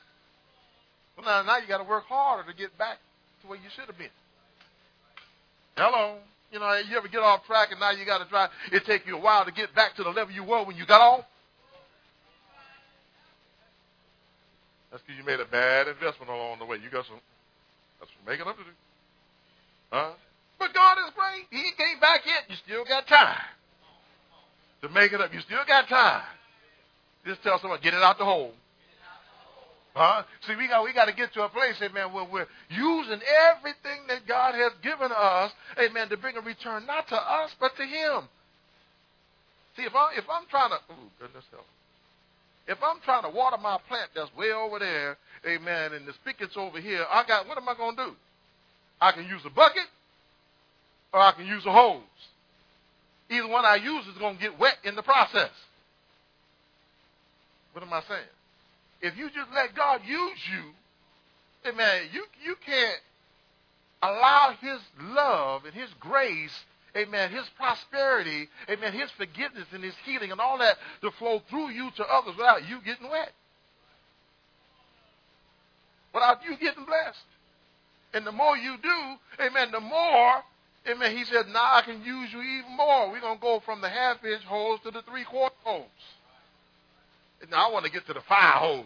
Well, now, now you got to work harder to get back to where you should have been. Hello. You know, you ever get off track and now you got to try. It take you a while to get back to the level you were when you got off. That's because you made a bad investment along the way. You got some. That's for making up to do. Huh? But God is great. He came back yet. You still got time to make it up. You still got time. Just tell someone, get it out the hole. Huh? See, we got we got to get to a place, amen, where we're using everything that God has given us, amen, to bring a return not to us but to Him. See, if I if I'm trying to, oh goodness help, if I'm trying to water my plant that's way over there, amen, and the spigot's over here, I got what am I going to do? I can use a bucket, or I can use a hose. Either one I use is going to get wet in the process. What am I saying? If you just let God use you, amen, you, you can't allow His love and His grace, amen, His prosperity, amen, His forgiveness and His healing and all that to flow through you to others without you getting wet. Without you getting blessed. And the more you do, amen, the more Amen. He said, now I can use you even more. We're going to go from the half inch holes to the three quarter holes. Now I want to get to the fire hose.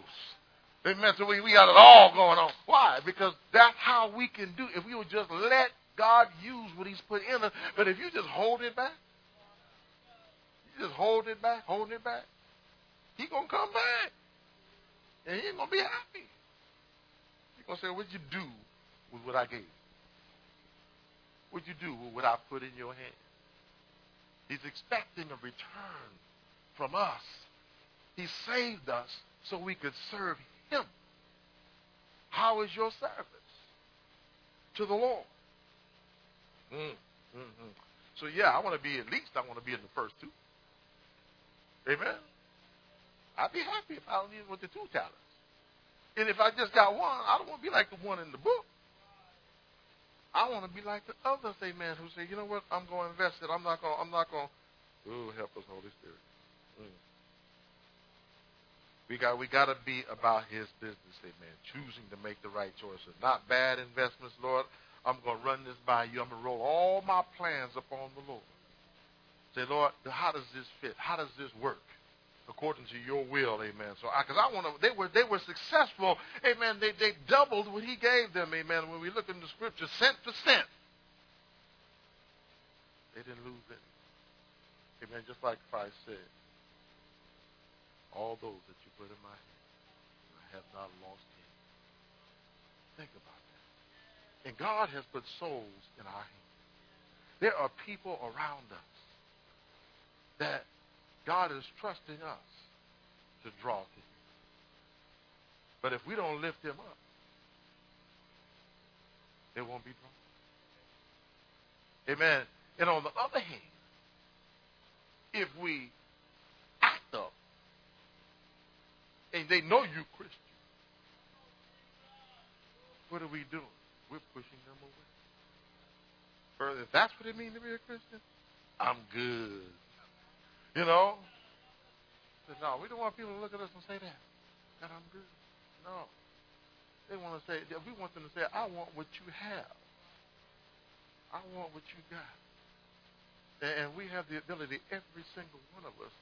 Amen. So we, we got it all going on. Why? Because that's how we can do. If we would just let God use what He's put in us, but if you just hold it back, you just hold it back, hold it back, He gonna come back, and He ain't gonna be happy. He's gonna say, "What'd you do with what I gave? What'd you do with what I put in your hand?" He's expecting a return from us. He saved us so we could serve him. How is your service to the Lord? Mm, mm-hmm. So yeah, I want to be at least I want to be in the first two. Amen. I'd be happy if I only with the two talents. And if I just got one, I don't want to be like the one in the book. I want to be like the others, amen, who say, you know what, I'm going to invest it. I'm not going. I'm not going. Ooh, help us, Holy Spirit. Mm. We got we got to be about His business, amen. Choosing to make the right choices, not bad investments, Lord. I'm going to run this by you. I'm going to roll all my plans upon the Lord. Say, Lord, how does this fit? How does this work? According to your will, amen. So, because I, I want to, they were they were successful, amen. They they doubled what He gave them, amen. When we look in the Scripture, cent for cent, they didn't lose it, amen. Just like Christ said, all those that you put in my hand, I have not lost any. Think about that. And God has put souls in our hands. There are people around us that God is trusting us to draw to Him. But if we don't lift them up, they won't be drawn. Amen. And on the other hand, if we act up and they know you Christian. What are we doing? We're pushing them away. Further, if that's what it means to be a Christian, I'm good. You know? But no, we don't want people to look at us and say that. That I'm good. No. They want to say, we want them to say, I want what you have. I want what you got. And we have the ability, every single one of us,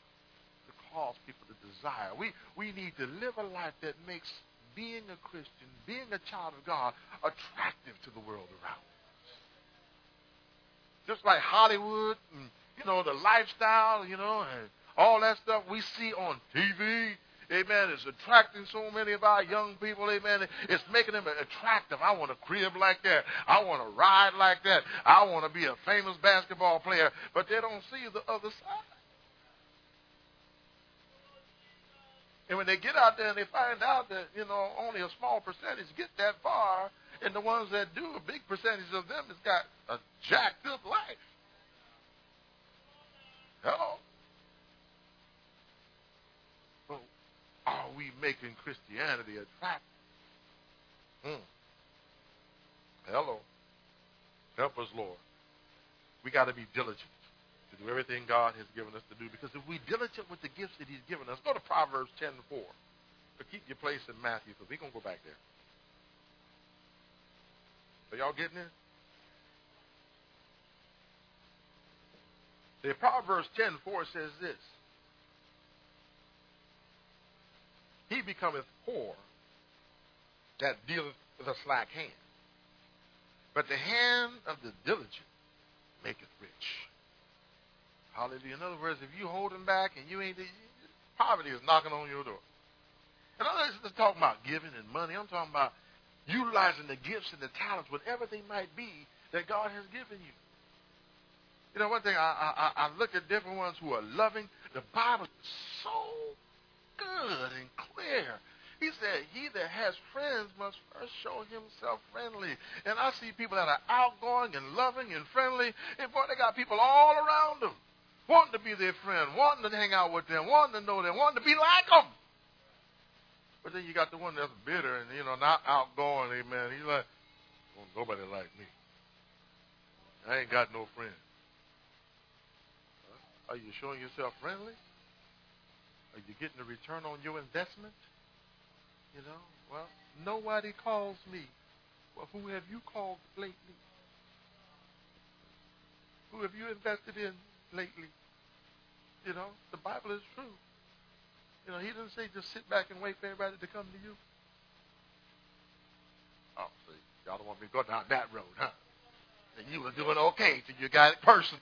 cause people to desire. We, we need to live a life that makes being a Christian, being a child of God, attractive to the world around us. Just like Hollywood, and, you know, the lifestyle, you know, and all that stuff we see on TV, Amen. It's attracting so many of our young people. Amen. It's making them attractive. I want a crib like that. I want to ride like that. I want to be a famous basketball player. But they don't see the other side. And when they get out there and they find out that, you know, only a small percentage get that far, and the ones that do, a big percentage of them has got a jacked up life. Hello? So are we making Christianity attractive? Hmm. Hello. Help us, Lord. We got to be diligent do everything God has given us to do. Because if we diligent with the gifts that He's given us, go to Proverbs 10 and 4. But keep your place in Matthew because we're going to go back there. Are y'all getting it? The Proverbs 10 4 says this He becometh poor that dealeth with a slack hand, but the hand of the diligent maketh rich. Hallelujah. In other words, if you holding back and you ain't, poverty is knocking on your door. And I'm not just talking about giving and money. I'm talking about utilizing the gifts and the talents, whatever they might be, that God has given you. You know, one thing, I, I, I look at different ones who are loving. The Bible is so good and clear. He said, He that has friends must first show himself friendly. And I see people that are outgoing and loving and friendly, and boy, they got people all around them wanting to be their friend, wanting to hang out with them, wanting to know them, wanting to be like them. But then you got the one that's bitter and, you know, not outgoing, amen. He's like, well, nobody like me. I ain't got no friends. Are you showing yourself friendly? Are you getting a return on your investment? You know, well, nobody calls me. Well, who have you called lately? Who have you invested in lately? You know, the Bible is true. You know, he didn't say just sit back and wait for everybody to come to you. Oh, see, y'all don't want me to go down that road, huh? And you were doing okay till you got it personal.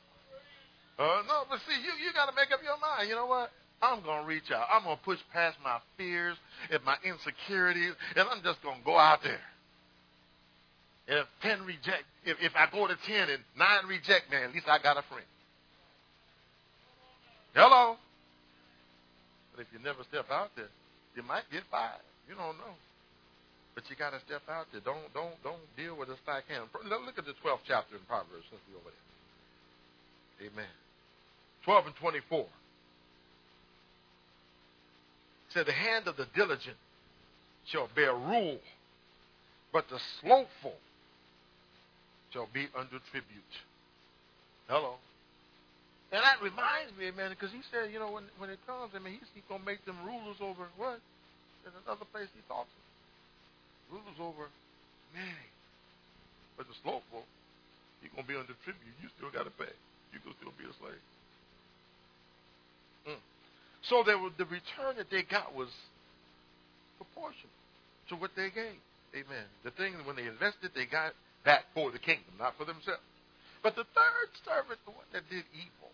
Uh, no, but see, you, you got to make up your mind. You know what? I'm going to reach out. I'm going to push past my fears and my insecurities, and I'm just going to go out there. And if 10 reject, if, if I go to 10 and 9 reject, man, at least I got a friend. Hello? But if you never step out there, you might get fired. You don't know. But you got to step out there. Don't don't don't deal with a stack hand. Look at the 12th chapter in Proverbs since we're over there. Amen. 12 and 24. said, The hand of the diligent shall bear rule, but the slothful shall be under tribute. Hello. And that reminds me, man, because he said, you know, when when it comes, I mean, he's, he's going to make them rulers over what? In another place he talks rulers over many. But the slothful, you're going to be under tribute. You still got to pay. Going to still be a slave. Mm. So they the return that they got was proportional to what they gave. Amen. The thing, when they invested, they got back for the kingdom, not for themselves. But the third servant, the one that did evil,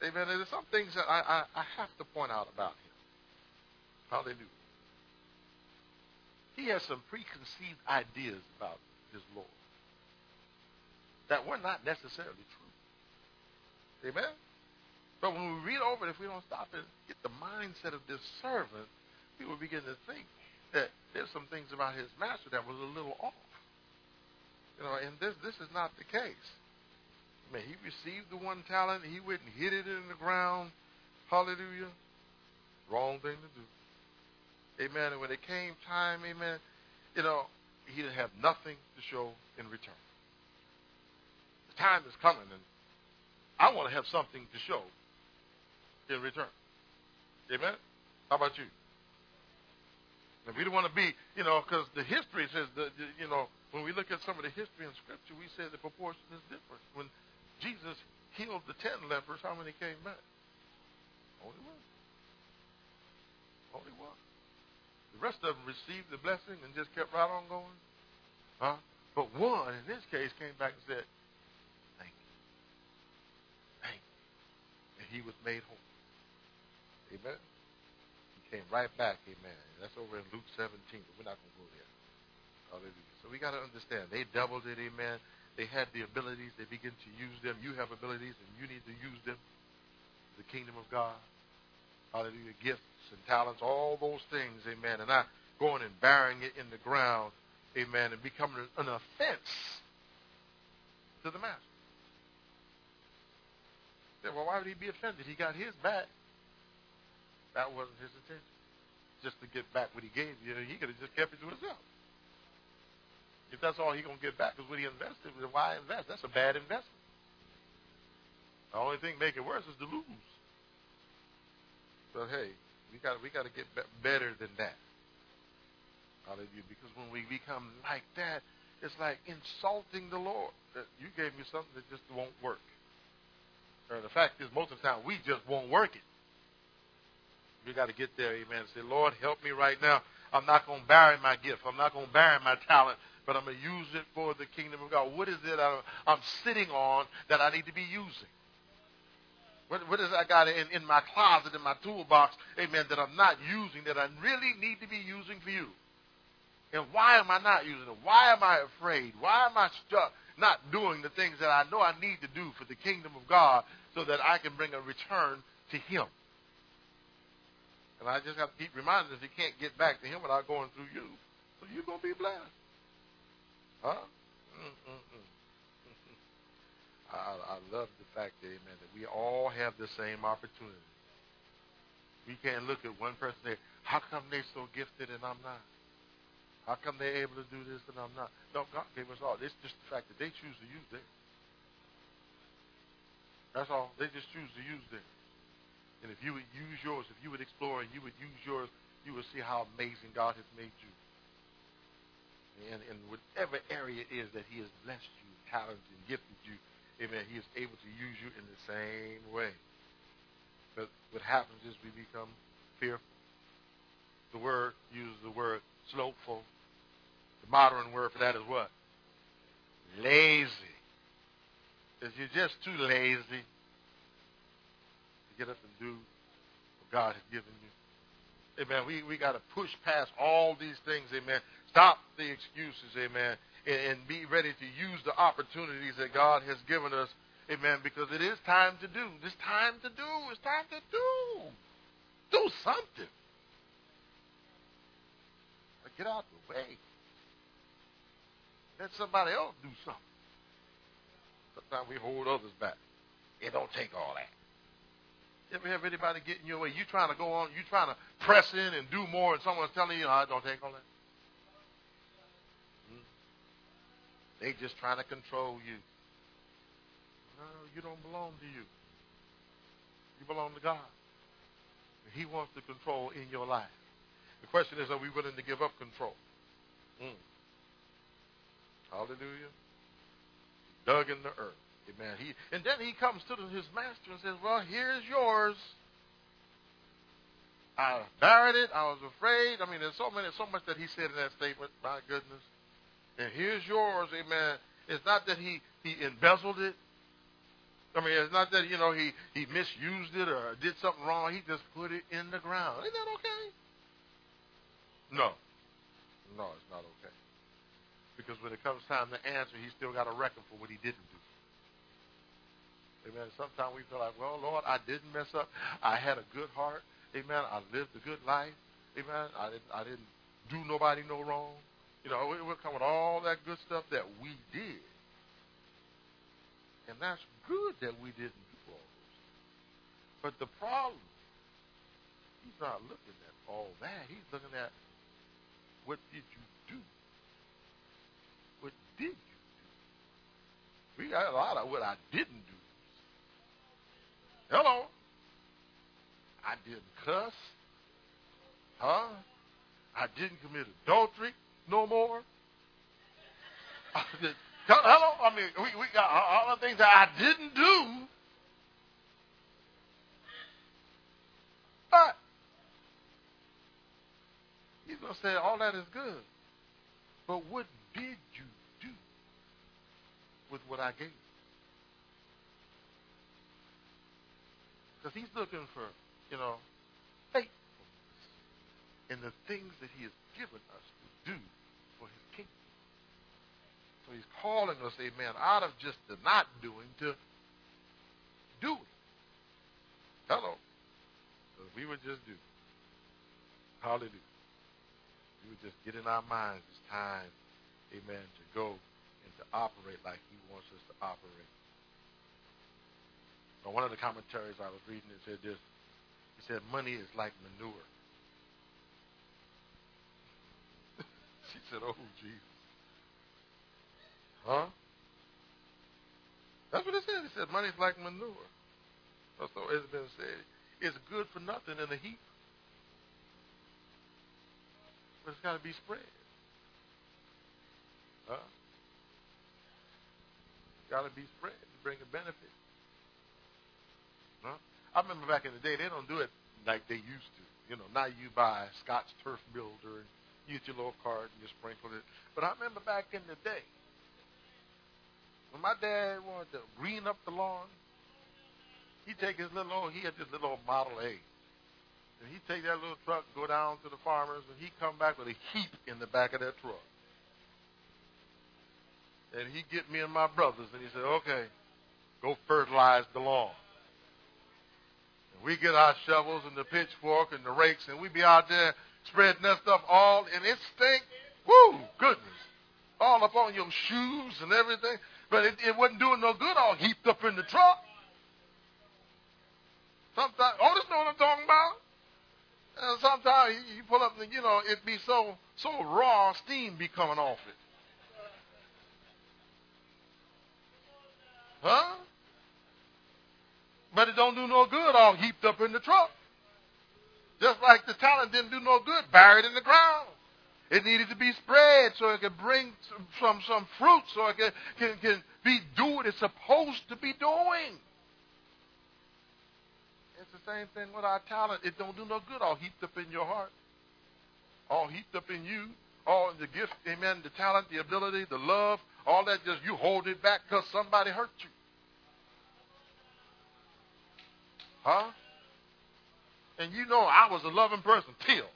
amen, there's some things that I, I, I have to point out about him. Hallelujah. He has some preconceived ideas about his Lord that were not necessarily true. Amen? But when we read over it, if we don't stop and get the mindset of this servant, we will begin to think that there's some things about his master that was a little off. You know, and this this is not the case. He received the one talent, he went and hid it in the ground. Hallelujah. Wrong thing to do. Amen. And when it came time, amen, you know, he didn't have nothing to show in return. The time is coming, and I want to have something to show in return. Amen. How about you? And we don't want to be, you know, because the history says that, you know, when we look at some of the history in Scripture, we say the proportion is different. When Jesus healed the ten lepers, how many came back? Only one. Only one. The rest of them received the blessing and just kept right on going. Huh? But one, in this case, came back and said, Thank you. Thank you. And he was made whole. Amen. He came right back, amen. That's over in Luke 17, but we're not going to go there. Hallelujah. So we got to understand. They doubled it, amen. They had the abilities. They begin to use them. You have abilities, and you need to use them. The kingdom of God. Hallelujah. Gifts and talents, all those things, amen, and not going and burying it in the ground, amen, and becoming an offense to the master. Said, well, why would he be offended? He got his back. That wasn't his intention. Just to get back what he gave you, he could have just kept it to himself. If that's all he's gonna get back is what he invested, then why invest? That's a bad investment. The only thing make it worse is to lose. But hey, we got we got to get be- better than that. Hallelujah. Because when we become like that, it's like insulting the Lord. That you gave me something that just won't work. Or the fact is, most of the time we just won't work it. We got to get there, amen. Say, Lord, help me right now. I'm not going to bury my gift. I'm not going to bury my talent, but I'm going to use it for the kingdom of God. What is it I'm sitting on that I need to be using? What, what is I got in, in my closet, in my toolbox, amen, that I'm not using, that I really need to be using for you? And why am I not using it? Why am I afraid? Why am I stuck not doing the things that I know I need to do for the kingdom of God so that I can bring a return to Him? And I just have to keep reminding us, He can't get back to Him without going through you. So you're going to be blessed. Huh? Mm-mm-mm. I, I love the fact that, amen, that we all have the same opportunity. We can't look at one person and say, how come they're so gifted and I'm not? How come they're able to do this and I'm not? No, God gave us all. It's just the fact that they choose to use theirs. That's all. They just choose to use theirs. And if you would use yours, if you would explore and you would use yours, you would see how amazing God has made you. And in whatever area it is that He has blessed you, talented, and gifted you, Amen. He is able to use you in the same way. But what happens is we become fearful. The word uses the word slowful. The modern word for that is what? Lazy. If you're just too lazy to get up and do what God has given you. Amen. We, we got to push past all these things. Amen. Stop the excuses. Amen. And, and be ready to use the opportunities that God has given us. Amen. Because it is time to do. It's time to do. It's time to do. Do something. Get out of the way. Let somebody else do something. Sometimes we hold others back. It don't take all that. Ever have anybody get in your way? You trying to go on, you trying to press in and do more, and someone's telling you, oh, don't take all that. Hmm? They just trying to control you. No, you don't belong to you. You belong to God. He wants to control in your life. The question is, are we willing to give up control? Mm. Hallelujah. Dug in the earth. Amen. He and then he comes to his master and says, "Well, here's yours. I buried it. I was afraid. I mean, there's so many, so much that he said in that statement. My goodness. And here's yours. Amen. It's not that he he embezzled it. I mean, it's not that you know he he misused it or did something wrong. He just put it in the ground. Isn't that okay? No, no, it's not okay. Because when it comes time to answer, he still got a record for what he didn't do. Amen. Sometimes we feel like, well, Lord, I didn't mess up. I had a good heart. Amen. I lived a good life. Amen. I didn't, I didn't do nobody no wrong. You know, we, we're coming all that good stuff that we did. And that's good that we didn't do all those. But the problem, he's not looking at all that. He's looking at what did you do? What did you do? We got a lot of what I didn't do. Hello. I didn't cuss. Huh? I didn't commit adultery no more. Hello. I mean, we, we got all the things that I didn't do. But he's going to say all that is good. But what did you do with what I gave? Because he's looking for, you know, faithfulness in the things that he has given us do for his kingdom. So he's calling us, amen, out of just the not doing to doing. Hello. So we would just do. Hallelujah. We would just get in our minds it's time, amen, to go and to operate like he wants us to operate. But one of the commentaries I was reading, it said this. He said, money is like manure. She said, oh, Jesus. Huh? That's what it said. He said, Money's like manure. That's what it's been said. It's good for nothing in a heap. But it's got to be spread. Huh? Got to be spread to bring a benefit. Huh? I remember back in the day, they don't do it like they used to. You know, now you buy Scotts Turf Builder and get your little card and you sprinkle it. But I remember back in the day, when my dad wanted to green up the lawn, he'd take his little old, he had this little old Model A. And he'd take that little truck, go down to the farmers, and he'd come back with a heap in the back of that truck. And he'd get me and my brothers, and he said, okay, go fertilize the lawn And we get our shovels and the pitchfork and the rakes, and we'd be out there spreading that stuff all, in it stink. Woo, goodness, all up on your shoes and everything. But it, it wasn't doing no good, all heaped up in the truck. Sometimes, oh, this know what I'm talking about. And sometimes you, you pull up and you know it be so so raw, steam be coming off it. Huh? But it don't do no good all heaped up in the truck. Just like the talent didn't do no good, buried in the ground. It needed to be spread so it could bring some, some, fruit, so it can, can, can be do what it's supposed to be doing. It's the same thing with our talent. It don't do no good all heaped up in your heart, all heaped up in you, all in the gift, amen, the talent, the ability, the love, all that, just you hold it back because somebody hurt you. Huh? And you know I was a loving person till.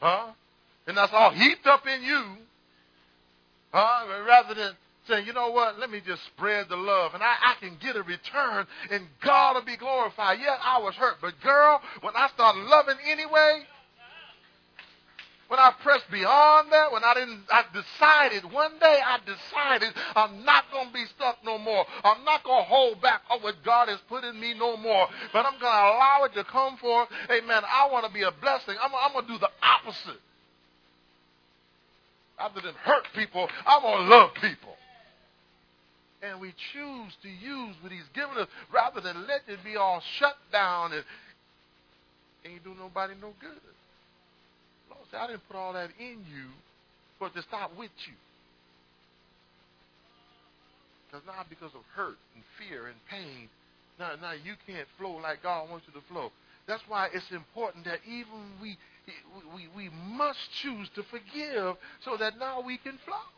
Huh? And that's all heaped up in you. Huh? Rather than saying, you know what, let me just spread the love and I, I can get a return and God will be glorified. Yeah, I was hurt, but girl, when I start loving anyway, when I pressed beyond that, when I didn't, I decided, one day I decided I'm not going to be stuck no more. I'm not going to hold back on what God has put in me no more. But I'm going to allow it to come forth. Amen. I want to be a blessing. I'm, I'm going to do the opposite. Rather than hurt people, I'm going to love people and we choose to use what he's given us rather than let it be all shut down and ain't do nobody no good. I didn't put all that in you for it to stop with you. Because now because of hurt and fear and pain, now, now you can't flow like God wants you to flow. That's why it's important that even we, we, we must choose to forgive so that now we can flow.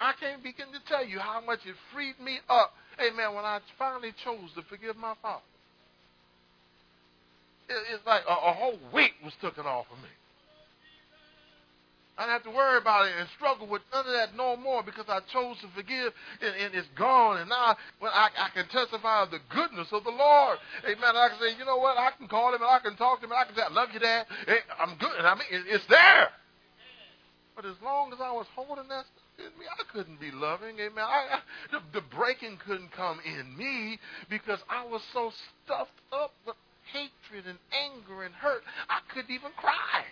I can't begin to tell you how much it freed me up, amen, when I finally chose to forgive my father. It, it's like a, a whole weight was taken off of me. I don't have to worry about it and struggle with none of that no more because I chose to forgive and, and it's gone. And now when I, I can testify of the goodness of the Lord. Amen. I can say, you know what? I can call him and I can talk to him and I can say, I love you, Dad. Hey, I'm good. And I mean, it, it's there. But as long as I was holding that stuff, in me. I couldn't be loving. Amen. I, I, the, the breaking couldn't come in me because I was so stuffed up with hatred and anger and hurt, I couldn't even cry.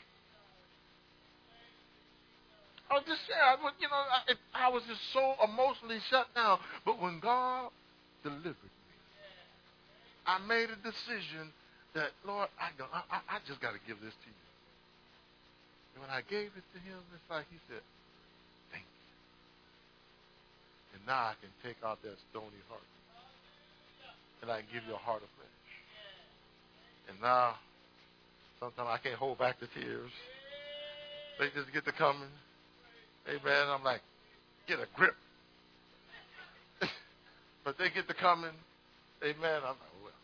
I was just, yeah, you know, I, I was just so emotionally shut down. But when God delivered me, I made a decision that, Lord, I, I, I just got to give this to you. And when I gave it to him, it's like he said, thank you. and now I can take out that stony heart. And I can give you a heart of flesh. And now, sometimes I can't hold back the tears. They just get to coming. Amen. I'm like, get a grip. but they get to coming. Amen. I'm like,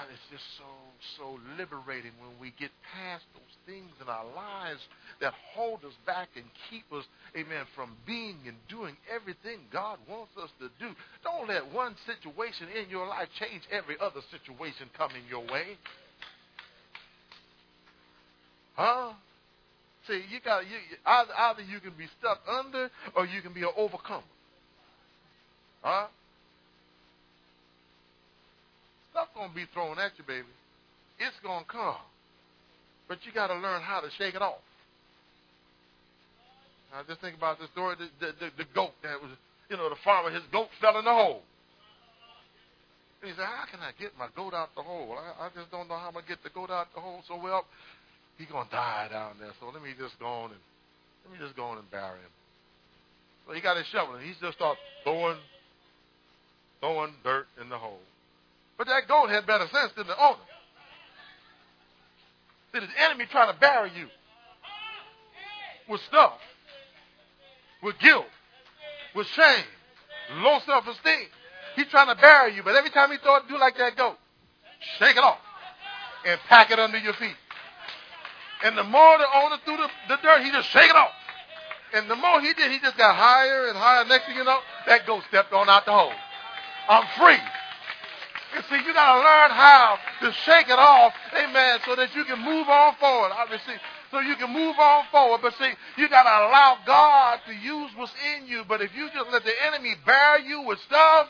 and it's just so, so liberating when we get past those things in our lives that hold us back and keep us, amen, from being and doing everything God wants us to do. Don't let one situation in your life change every other situation coming your way. Huh? See, you got you, either, either you can be stuck under or you can be an overcomer. Huh? Stuff gonna be thrown at you, baby. It's gonna come. But you gotta learn how to shake it off. Now just think about the story the, the, the, the goat that was you know, the farmer, his goat fell in the hole. he said, How can I get my goat out the hole? I, I just don't know how I'm gonna get the goat out the hole. So well, he's gonna die down there. So let me just go on and let me just go on and bury him. So he got his shovel and he just started throwing throwing dirt in the hole. But that goat had better sense than the owner. See, the enemy trying to bury you with stuff, with guilt, with shame, low self-esteem. He's trying to bury you, but every time he it, do like that goat. Shake it off and pack it under your feet. And the more the owner threw the, the dirt, he just shake it off. And the more he did, he just got higher and higher. Next thing you know, that goat stepped on out the hole. I'm free. You see, you got to learn how to shake it off, amen, so that you can move on forward. Obviously, so you can move on forward. But see, you got to allow God to use what's in you. But if you just let the enemy bear you with stuff,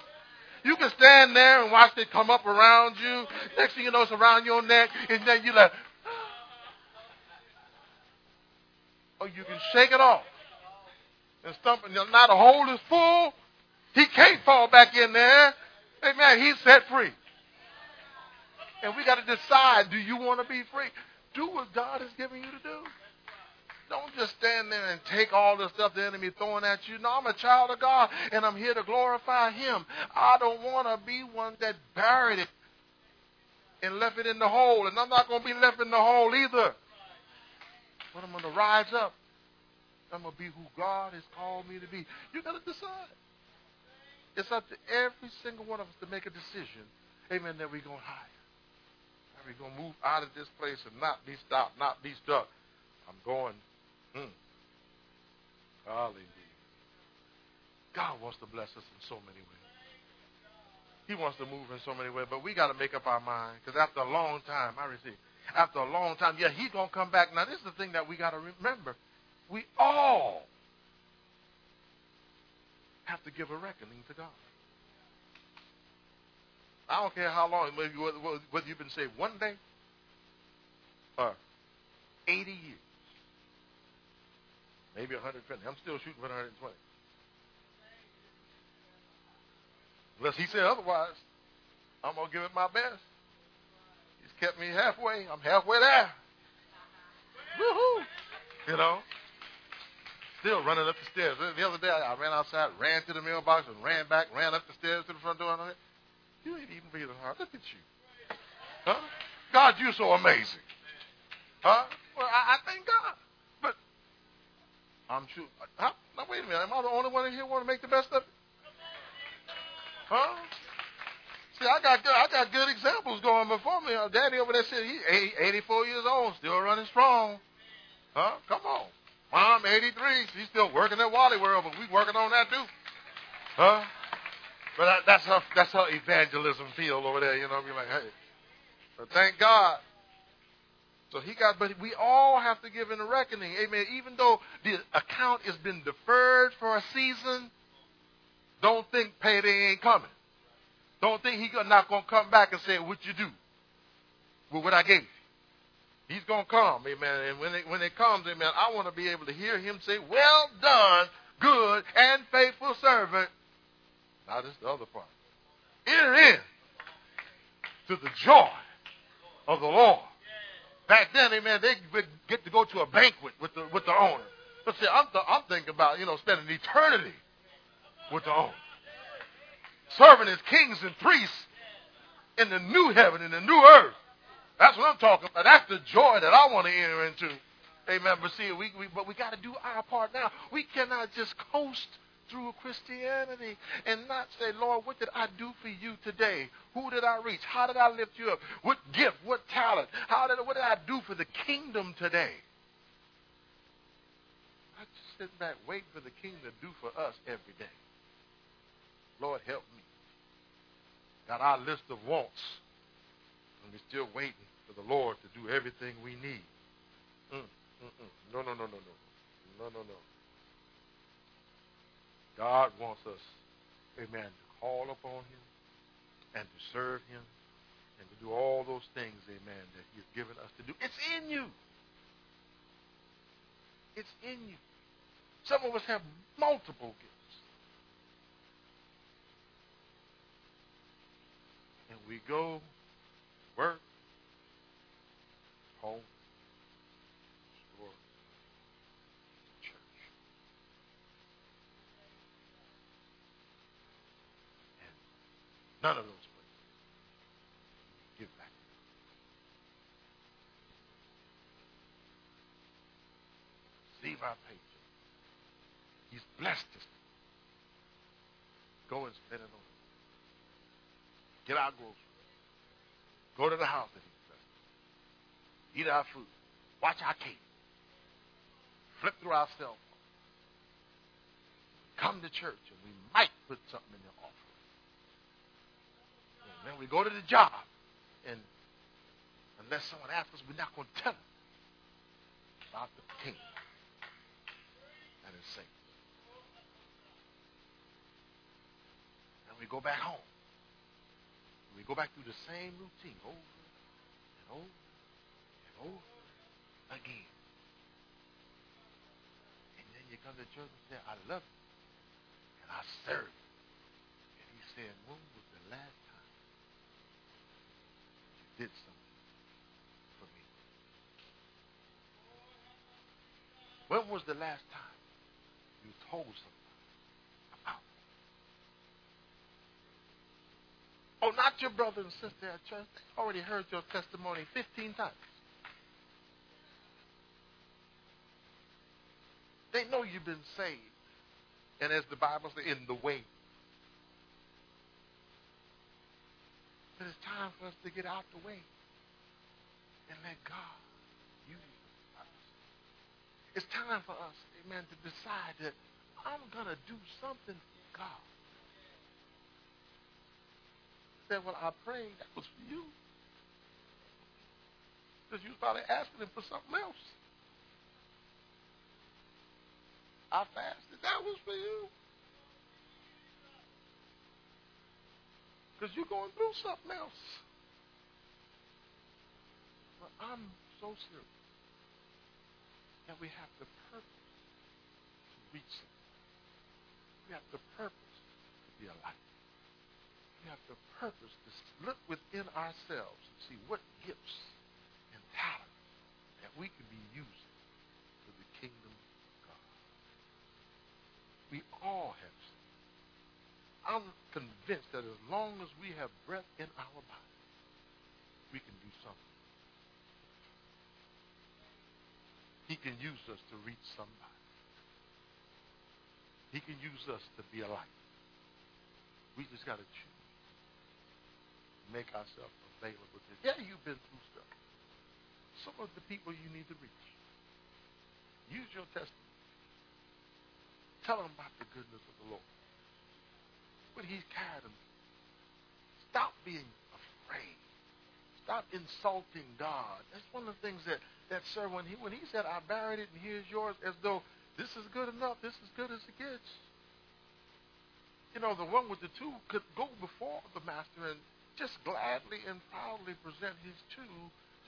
you can stand there and watch it come up around you. Next thing you know, it's around your neck, and then you like, or you can shake it off and stump. Now the hole is full. He can't fall back in there. Amen. He's set free. And we got to decide do you want to be free? Do what God is giving you to do. Don't just stand there and take all the stuff the enemy throwing at you. No, I'm a child of God and I'm here to glorify Him. I don't want to be one that buried it. and left it in the hole, and I'm not going to be left in the hole either. But I'm going to rise up. I'm going to be who God has called me to be. You got to decide. It's up to every single one of us to make a decision, amen, that we're going higher. That we're going to move out of this place and not be stopped, not be stuck. I'm going, hmm. Hallelujah. God wants to bless us in so many ways. He wants to move in so many ways, but we got to make up our mind because after a long time, I receive. After a long time, yeah, he's gonna come back. Now, this is the thing that we got to remember: we all have to give a reckoning to God. I don't care how long, whether you've been saved one day or 80 years, maybe 120. I'm still shooting for 120. Unless he said otherwise, I'm going to give it my best. He's kept me halfway. I'm halfway there. Woohoo! You know? Still running up the stairs. The other day, I ran outside, ran to the mailbox, and ran back, ran up the stairs to the front door. And I said, you ain't even breathing hard. Look at you. Huh? God, you're so amazing. Huh? Well, I, I thank God. But I'm sure. Huh? Now, wait a minute. Am I the only one in here want to make the best of it? Huh? See, I got good, I got good examples going before me. Daddy over there said he's 84 years old, still running strong. Huh? Come on. Mom, 83, she's still working at Wally World, but we working on that too. Huh? But that's her that's her evangelism field over there, you know. Be like, hey, but thank God. So he got, but we all have to give in a reckoning. Amen. Even though the account has been deferred for a season, don't think payday ain't coming. Don't think he's not going to come back and say, what you do with what I gave. He's going to come, amen. And when it, when it comes, amen, I want to be able to hear him say, well done, good and faithful servant. Now, this is the other part. Enter in to the joy of the Lord. Back then, amen, they get to go to a banquet with the, with the owner. But see, I'm, th- I'm thinking about, you know, spending eternity with the owner. Serving as kings and priests in the new heaven, in the new earth. That's what I'm talking about. That's the joy that I want to enter into. Amen. But see, we, we but we got to do our part now. We cannot just coast through Christianity and not say, Lord, what did I do for you today? Who did I reach? How did I lift you up? What gift? What talent? How did what did I do for the kingdom today? I just sit back waiting for the king to do for us every day. Lord, help me. Got our list of wants, and we're still waiting for the Lord to do everything we need. Mm, mm, mm. No, no, no, no, no. No, no, no. God wants us, amen, to call upon him and to serve him and to do all those things, amen, that he's given us to do. It's in you. It's in you. Some of us have multiple gifts. And we go, work, home, store, church. And none of those places give back. Receive our paycheck. He's blessed us. Go and spend it on Get our groceries. Go to the house that blessed. Eat our food. Watch our cake. Flip through our cell phone. Come to church and we might put something in the offering. And then we go to the job and unless someone asks us, we're not going to tell them about the king and his saints. And we go back home. We go back through the same routine over and over over again. And then you come to church and say, I love you and I serve you. And he said, when was the last time you did something for me? When was the last time you told something? Oh, not your brother and sister at church. They already heard your testimony 15 times. They know you've been saved. And as the Bible says, in the way. But it's time for us to get out the way and let God use us. It's time for us, amen, to decide that I'm going to do something for God. Said, well, I prayed. That was for you. Because you started asking him for something else. I fasted. That was for you. Because you're going through something else. But I'm so serious that we have the purpose to reach it. We have the purpose to be alive. We have the purpose to look within ourselves and see what gifts and talents that we can be using for the kingdom we all have sinned. I'm convinced that as long as we have breath in our body, we can do something. He can use us to reach somebody. He can use us to be a light. We just got to choose. Make ourselves available to. Yeah, you've been through stuff. Some of the people you need to reach. Use your testimony. Tell them about the goodness of the Lord. But he's carried them. Stop being afraid. Stop insulting God. That's one of the things that, that sir, when he when he said, I buried it and here's yours, as though this is good enough, this is good as it gets. You know, the one with the two could go before the master and just gladly and proudly present his two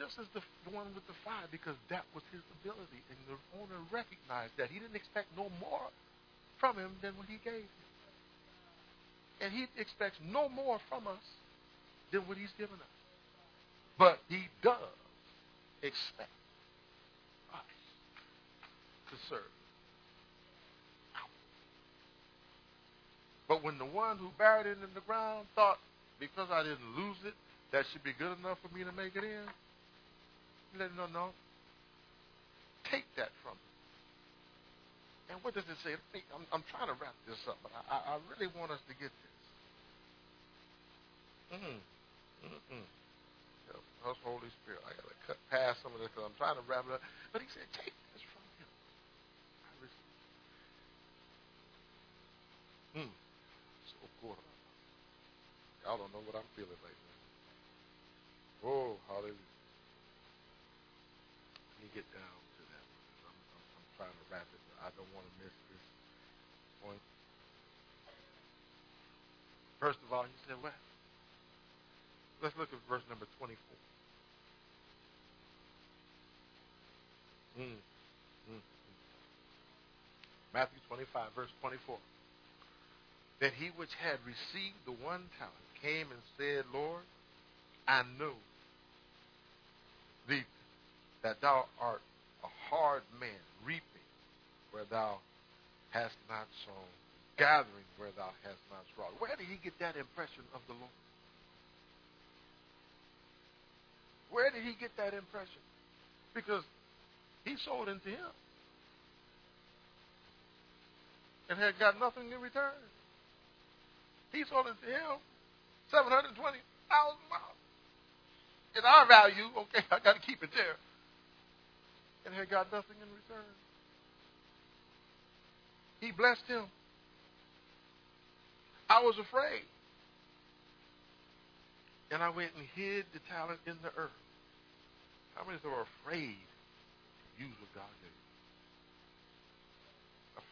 just as the one with the five because that was his ability. And the owner recognized that. He didn't expect no more from him than what he gave him. And he expects no more from us than what he's given us. But he does expect us to serve. But when the one who buried it in the ground thought, because I didn't lose it, that should be good enough for me to make it in, let him know, no. Take that from me. And what does it say? I'm, I'm trying to wrap this up, but I, I really want us to get this. Mm. Mm-mm. Help Holy Spirit. I got to cut past some of this because I'm trying to wrap it up. But he said, take this from him. I receive. Hmm. So cool. Y'all don't know what I'm feeling right now. Oh, hallelujah. Let me get down to that. I'm, I'm, I'm trying to wrap it I don't want to miss this point. First of all, he said, well, let's look at verse number 24. Mm. Mm. Matthew 25, verse 24. Then he which had received the one talent came and said, Lord, I know thee, that thou art a hard man, reaping where thou hast not sown, gathering where thou hast not strawed. Where did he get that impression of the Lord? Where did he get that impression? Because he sold into him and had got nothing in return. He sold into him seven hundred twenty thousand dollars. In our value, okay, I got to keep it there, and had got nothing in return. He blessed him. I was afraid. And I went and hid the talent in the earth. How many are afraid to use what God gave?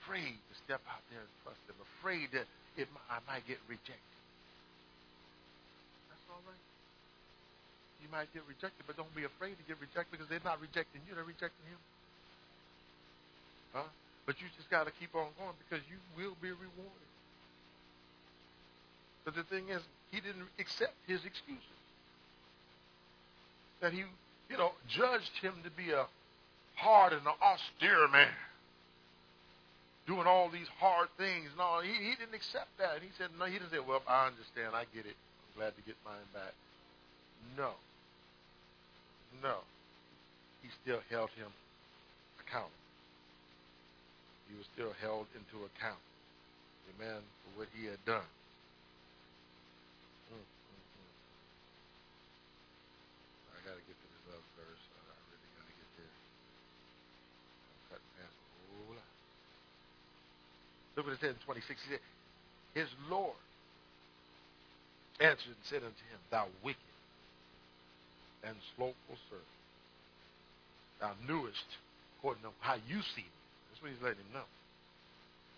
Afraid to step out there and trust Him. Afraid that it, I might get rejected. That's all right. You might get rejected, but don't be afraid to get rejected because they're not rejecting you, they're rejecting Him. Huh? But you just got to keep on going because you will be rewarded. But the thing is, he didn't accept his excuses. That he, you know, judged him to be a hard and an austere man. Doing all these hard things. No, he, he didn't accept that. He said, no, he didn't say, well, I understand. I get it. I'm glad to get mine back. No. No. He still held him accountable. He was still held into account. Amen. For what he had done. Mm, mm, mm. I got to get to this other verse. I really got to get there. I'm cutting past whole. Look what it says in 26. He said, His Lord answered and said unto him, Thou wicked and slothful servant. Thou knewest, according to how you see me. That's what he's letting him know.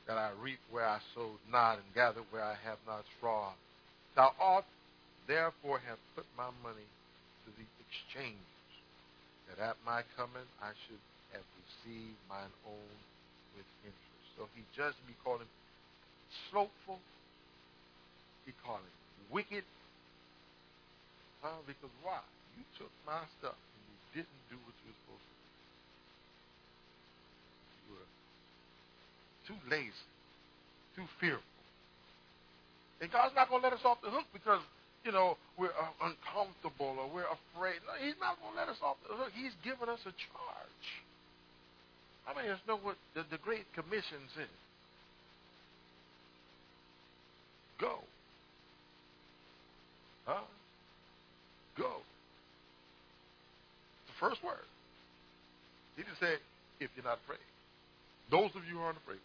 That I reap where I sowed not and gather where I have not straw. Thou ought therefore have put my money to the exchange, that at my coming I should have received mine own with interest. So he judged me, called him slothful. He called him wicked. Well, because why? You took my stuff and you didn't do what you were supposed to do. You were too lazy, too fearful. And God's not going to let us off the hook because, you know, we're uh, uncomfortable or we're afraid. No, He's not going to let us off the hook. He's given us a charge. How many of us know what the, the Great Commission says? Go. Huh? Go. The first word. He didn't say, if you're not afraid. Those of you who aren't afraid.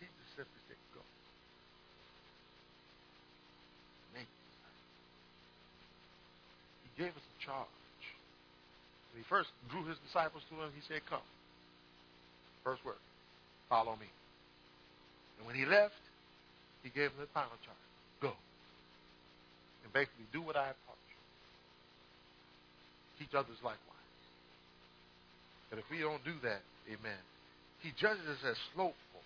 He just simply said, go. Make He gave us a charge. When he first drew his disciples to him, he said, come. First word, follow me. And when he left, he gave them the final charge. Go. And basically do what I have taught you. Teach others likewise. But if we don't do that, amen, he judges us as slothful,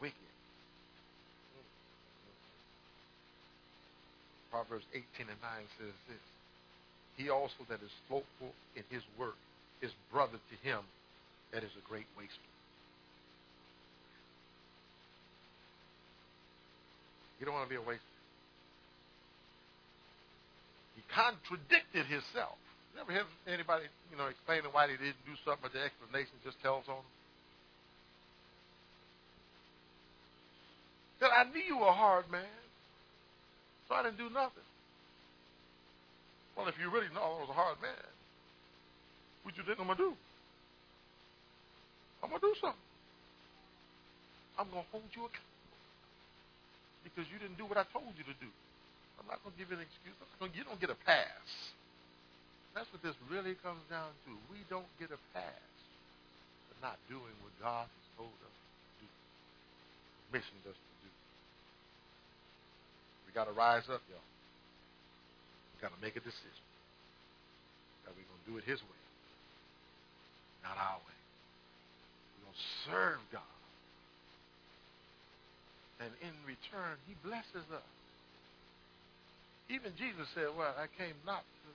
wicked. Proverbs 18 and 9 says this. He also that is slothful in his work is brother to him that is a great waster. You don't want to be a waster. He contradicted himself. You ever hear anybody, you know, explaining why they didn't do something, but the explanation just tells on them? Said, I knew you were a hard man, so I didn't do nothing. Well, if you really know I was a hard man, what you think I'm going to do? I'm going to do something. I'm going to hold you accountable because you didn't do what I told you to do. I'm not going to give you an excuse. you don't get a pass. That's what this really comes down to. We don't get a pass for not doing what God has told us to do, commissioned us to do. We got to rise up, y'all. We got to make a decision that we're going to do it His way, not our way. We're going to serve God and in return, he blesses us. Even Jesus said, Well, I came not to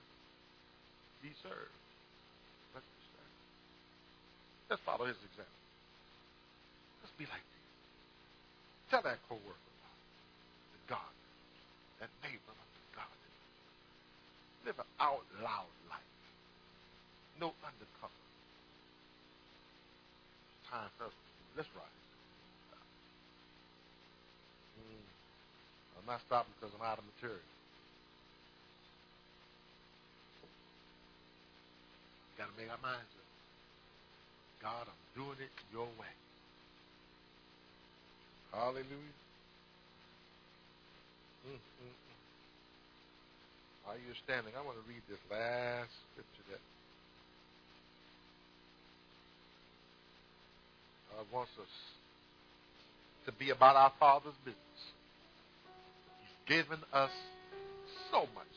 be served, but to serve. Let's follow his example. Let's be like Jesus. Tell that co-worker about the God, that neighbor the God. Live an out loud life. No undercover. Time for us. Let's rise. I'm not stopping because I'm out of material. Got to make our minds up. God, I'm doing it your way. Hallelujah. Mm, mm, mm. While you're standing, I want to read this last scripture that God wants us to be about our Father's business He's given us so much.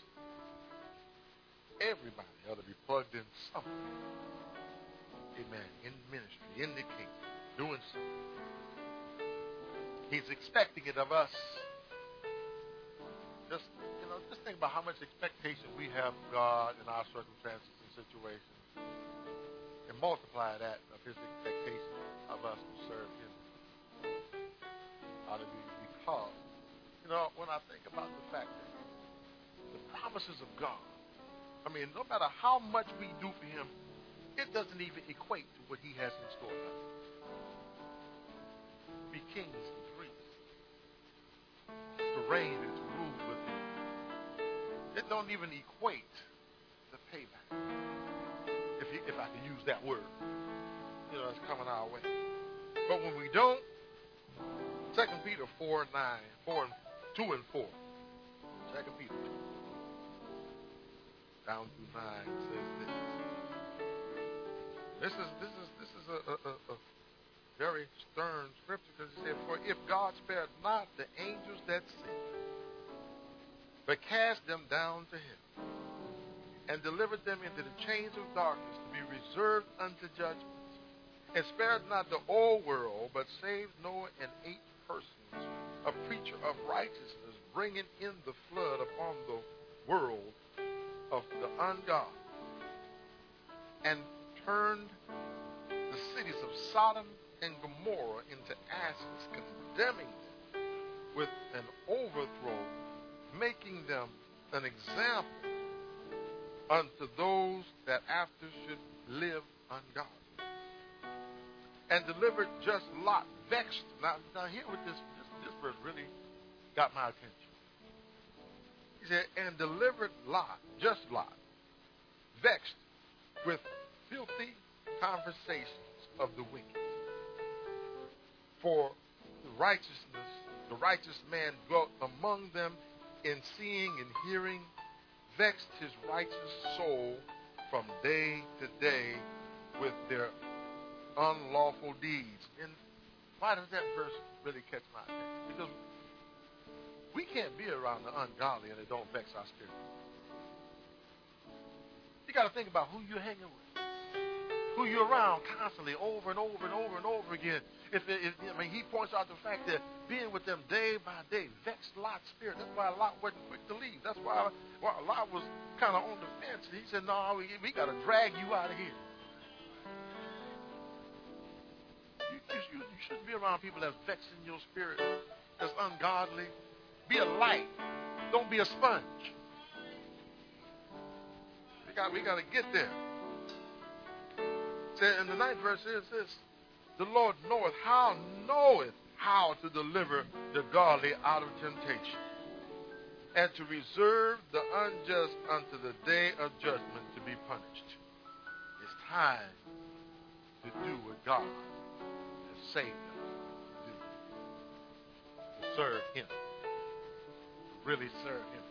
Everybody ought to be plugged in something. Amen. In ministry, in the kingdom, doing something. He's expecting it of us. Just you know, just think about how much expectation we have of God in our circumstances and situations, and multiply that of His expectation of us to serve Him. Hallelujah. Because, you know, when I think about the fact that the promises of God, I mean, no matter how much we do for Him, it doesn't even equate to what He has in store for us. Be kings and priests, to reign and It don't even equate the payback, if, you, if I can use that word. You know, it's coming our way. But when we don't, Second Peter 4 9, 4 and 2 and 4. Second Peter 2. Down through 9 says this. This is this is this is a, a, a very stern scripture because it said, For if God spared not the angels that sinned, but cast them down to him, and delivered them into the chains of darkness to be reserved unto judgment, and spared not the whole world, but saved Noah and eight persons, a preacher of righteousness, bringing in the flood upon the world of the ungodly, and turned the cities of Sodom and Gomorrah into ashes, condemning them with an overthrow, making them an example unto those that after should live ungodly. And delivered just Lot, vexed. Now, now here with this, this, this verse really got my attention. He said, and delivered Lot, just Lot, vexed with filthy conversations of the wicked. For the righteousness, the righteous man dwelt among them in seeing and hearing, vexed his righteous soul from day to day with their unlawful deeds. And why does that verse really catch my attention? Because we can't be around the ungodly and it don't vex our spirit. You got to think about who you're hanging with who you're around constantly over and over and over and over again. If, if I mean, he points out the fact that being with them day by day vexed Lot's spirit. That's why Lot wasn't quick to leave. That's why, why Lot was kind of on the fence. He said, "No, we, we got to drag you out of here." You, you, you shouldn't be around people that's vexing your spirit, that's ungodly. Be a light. Don't be a sponge. We got, we got to get there and the ninth verse is this The Lord knoweth how, knoweth how to deliver the godly out of temptation, and to reserve the unjust unto the day of judgment to be punished. It's time to do what God has saved us to do. To serve Him. To really serve Him.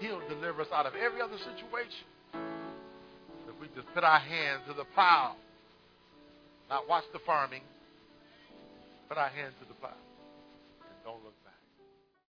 He'll deliver us out of every other situation. If we just put our hand to the plow not watch the farming, put our hands to the plow and don't look back.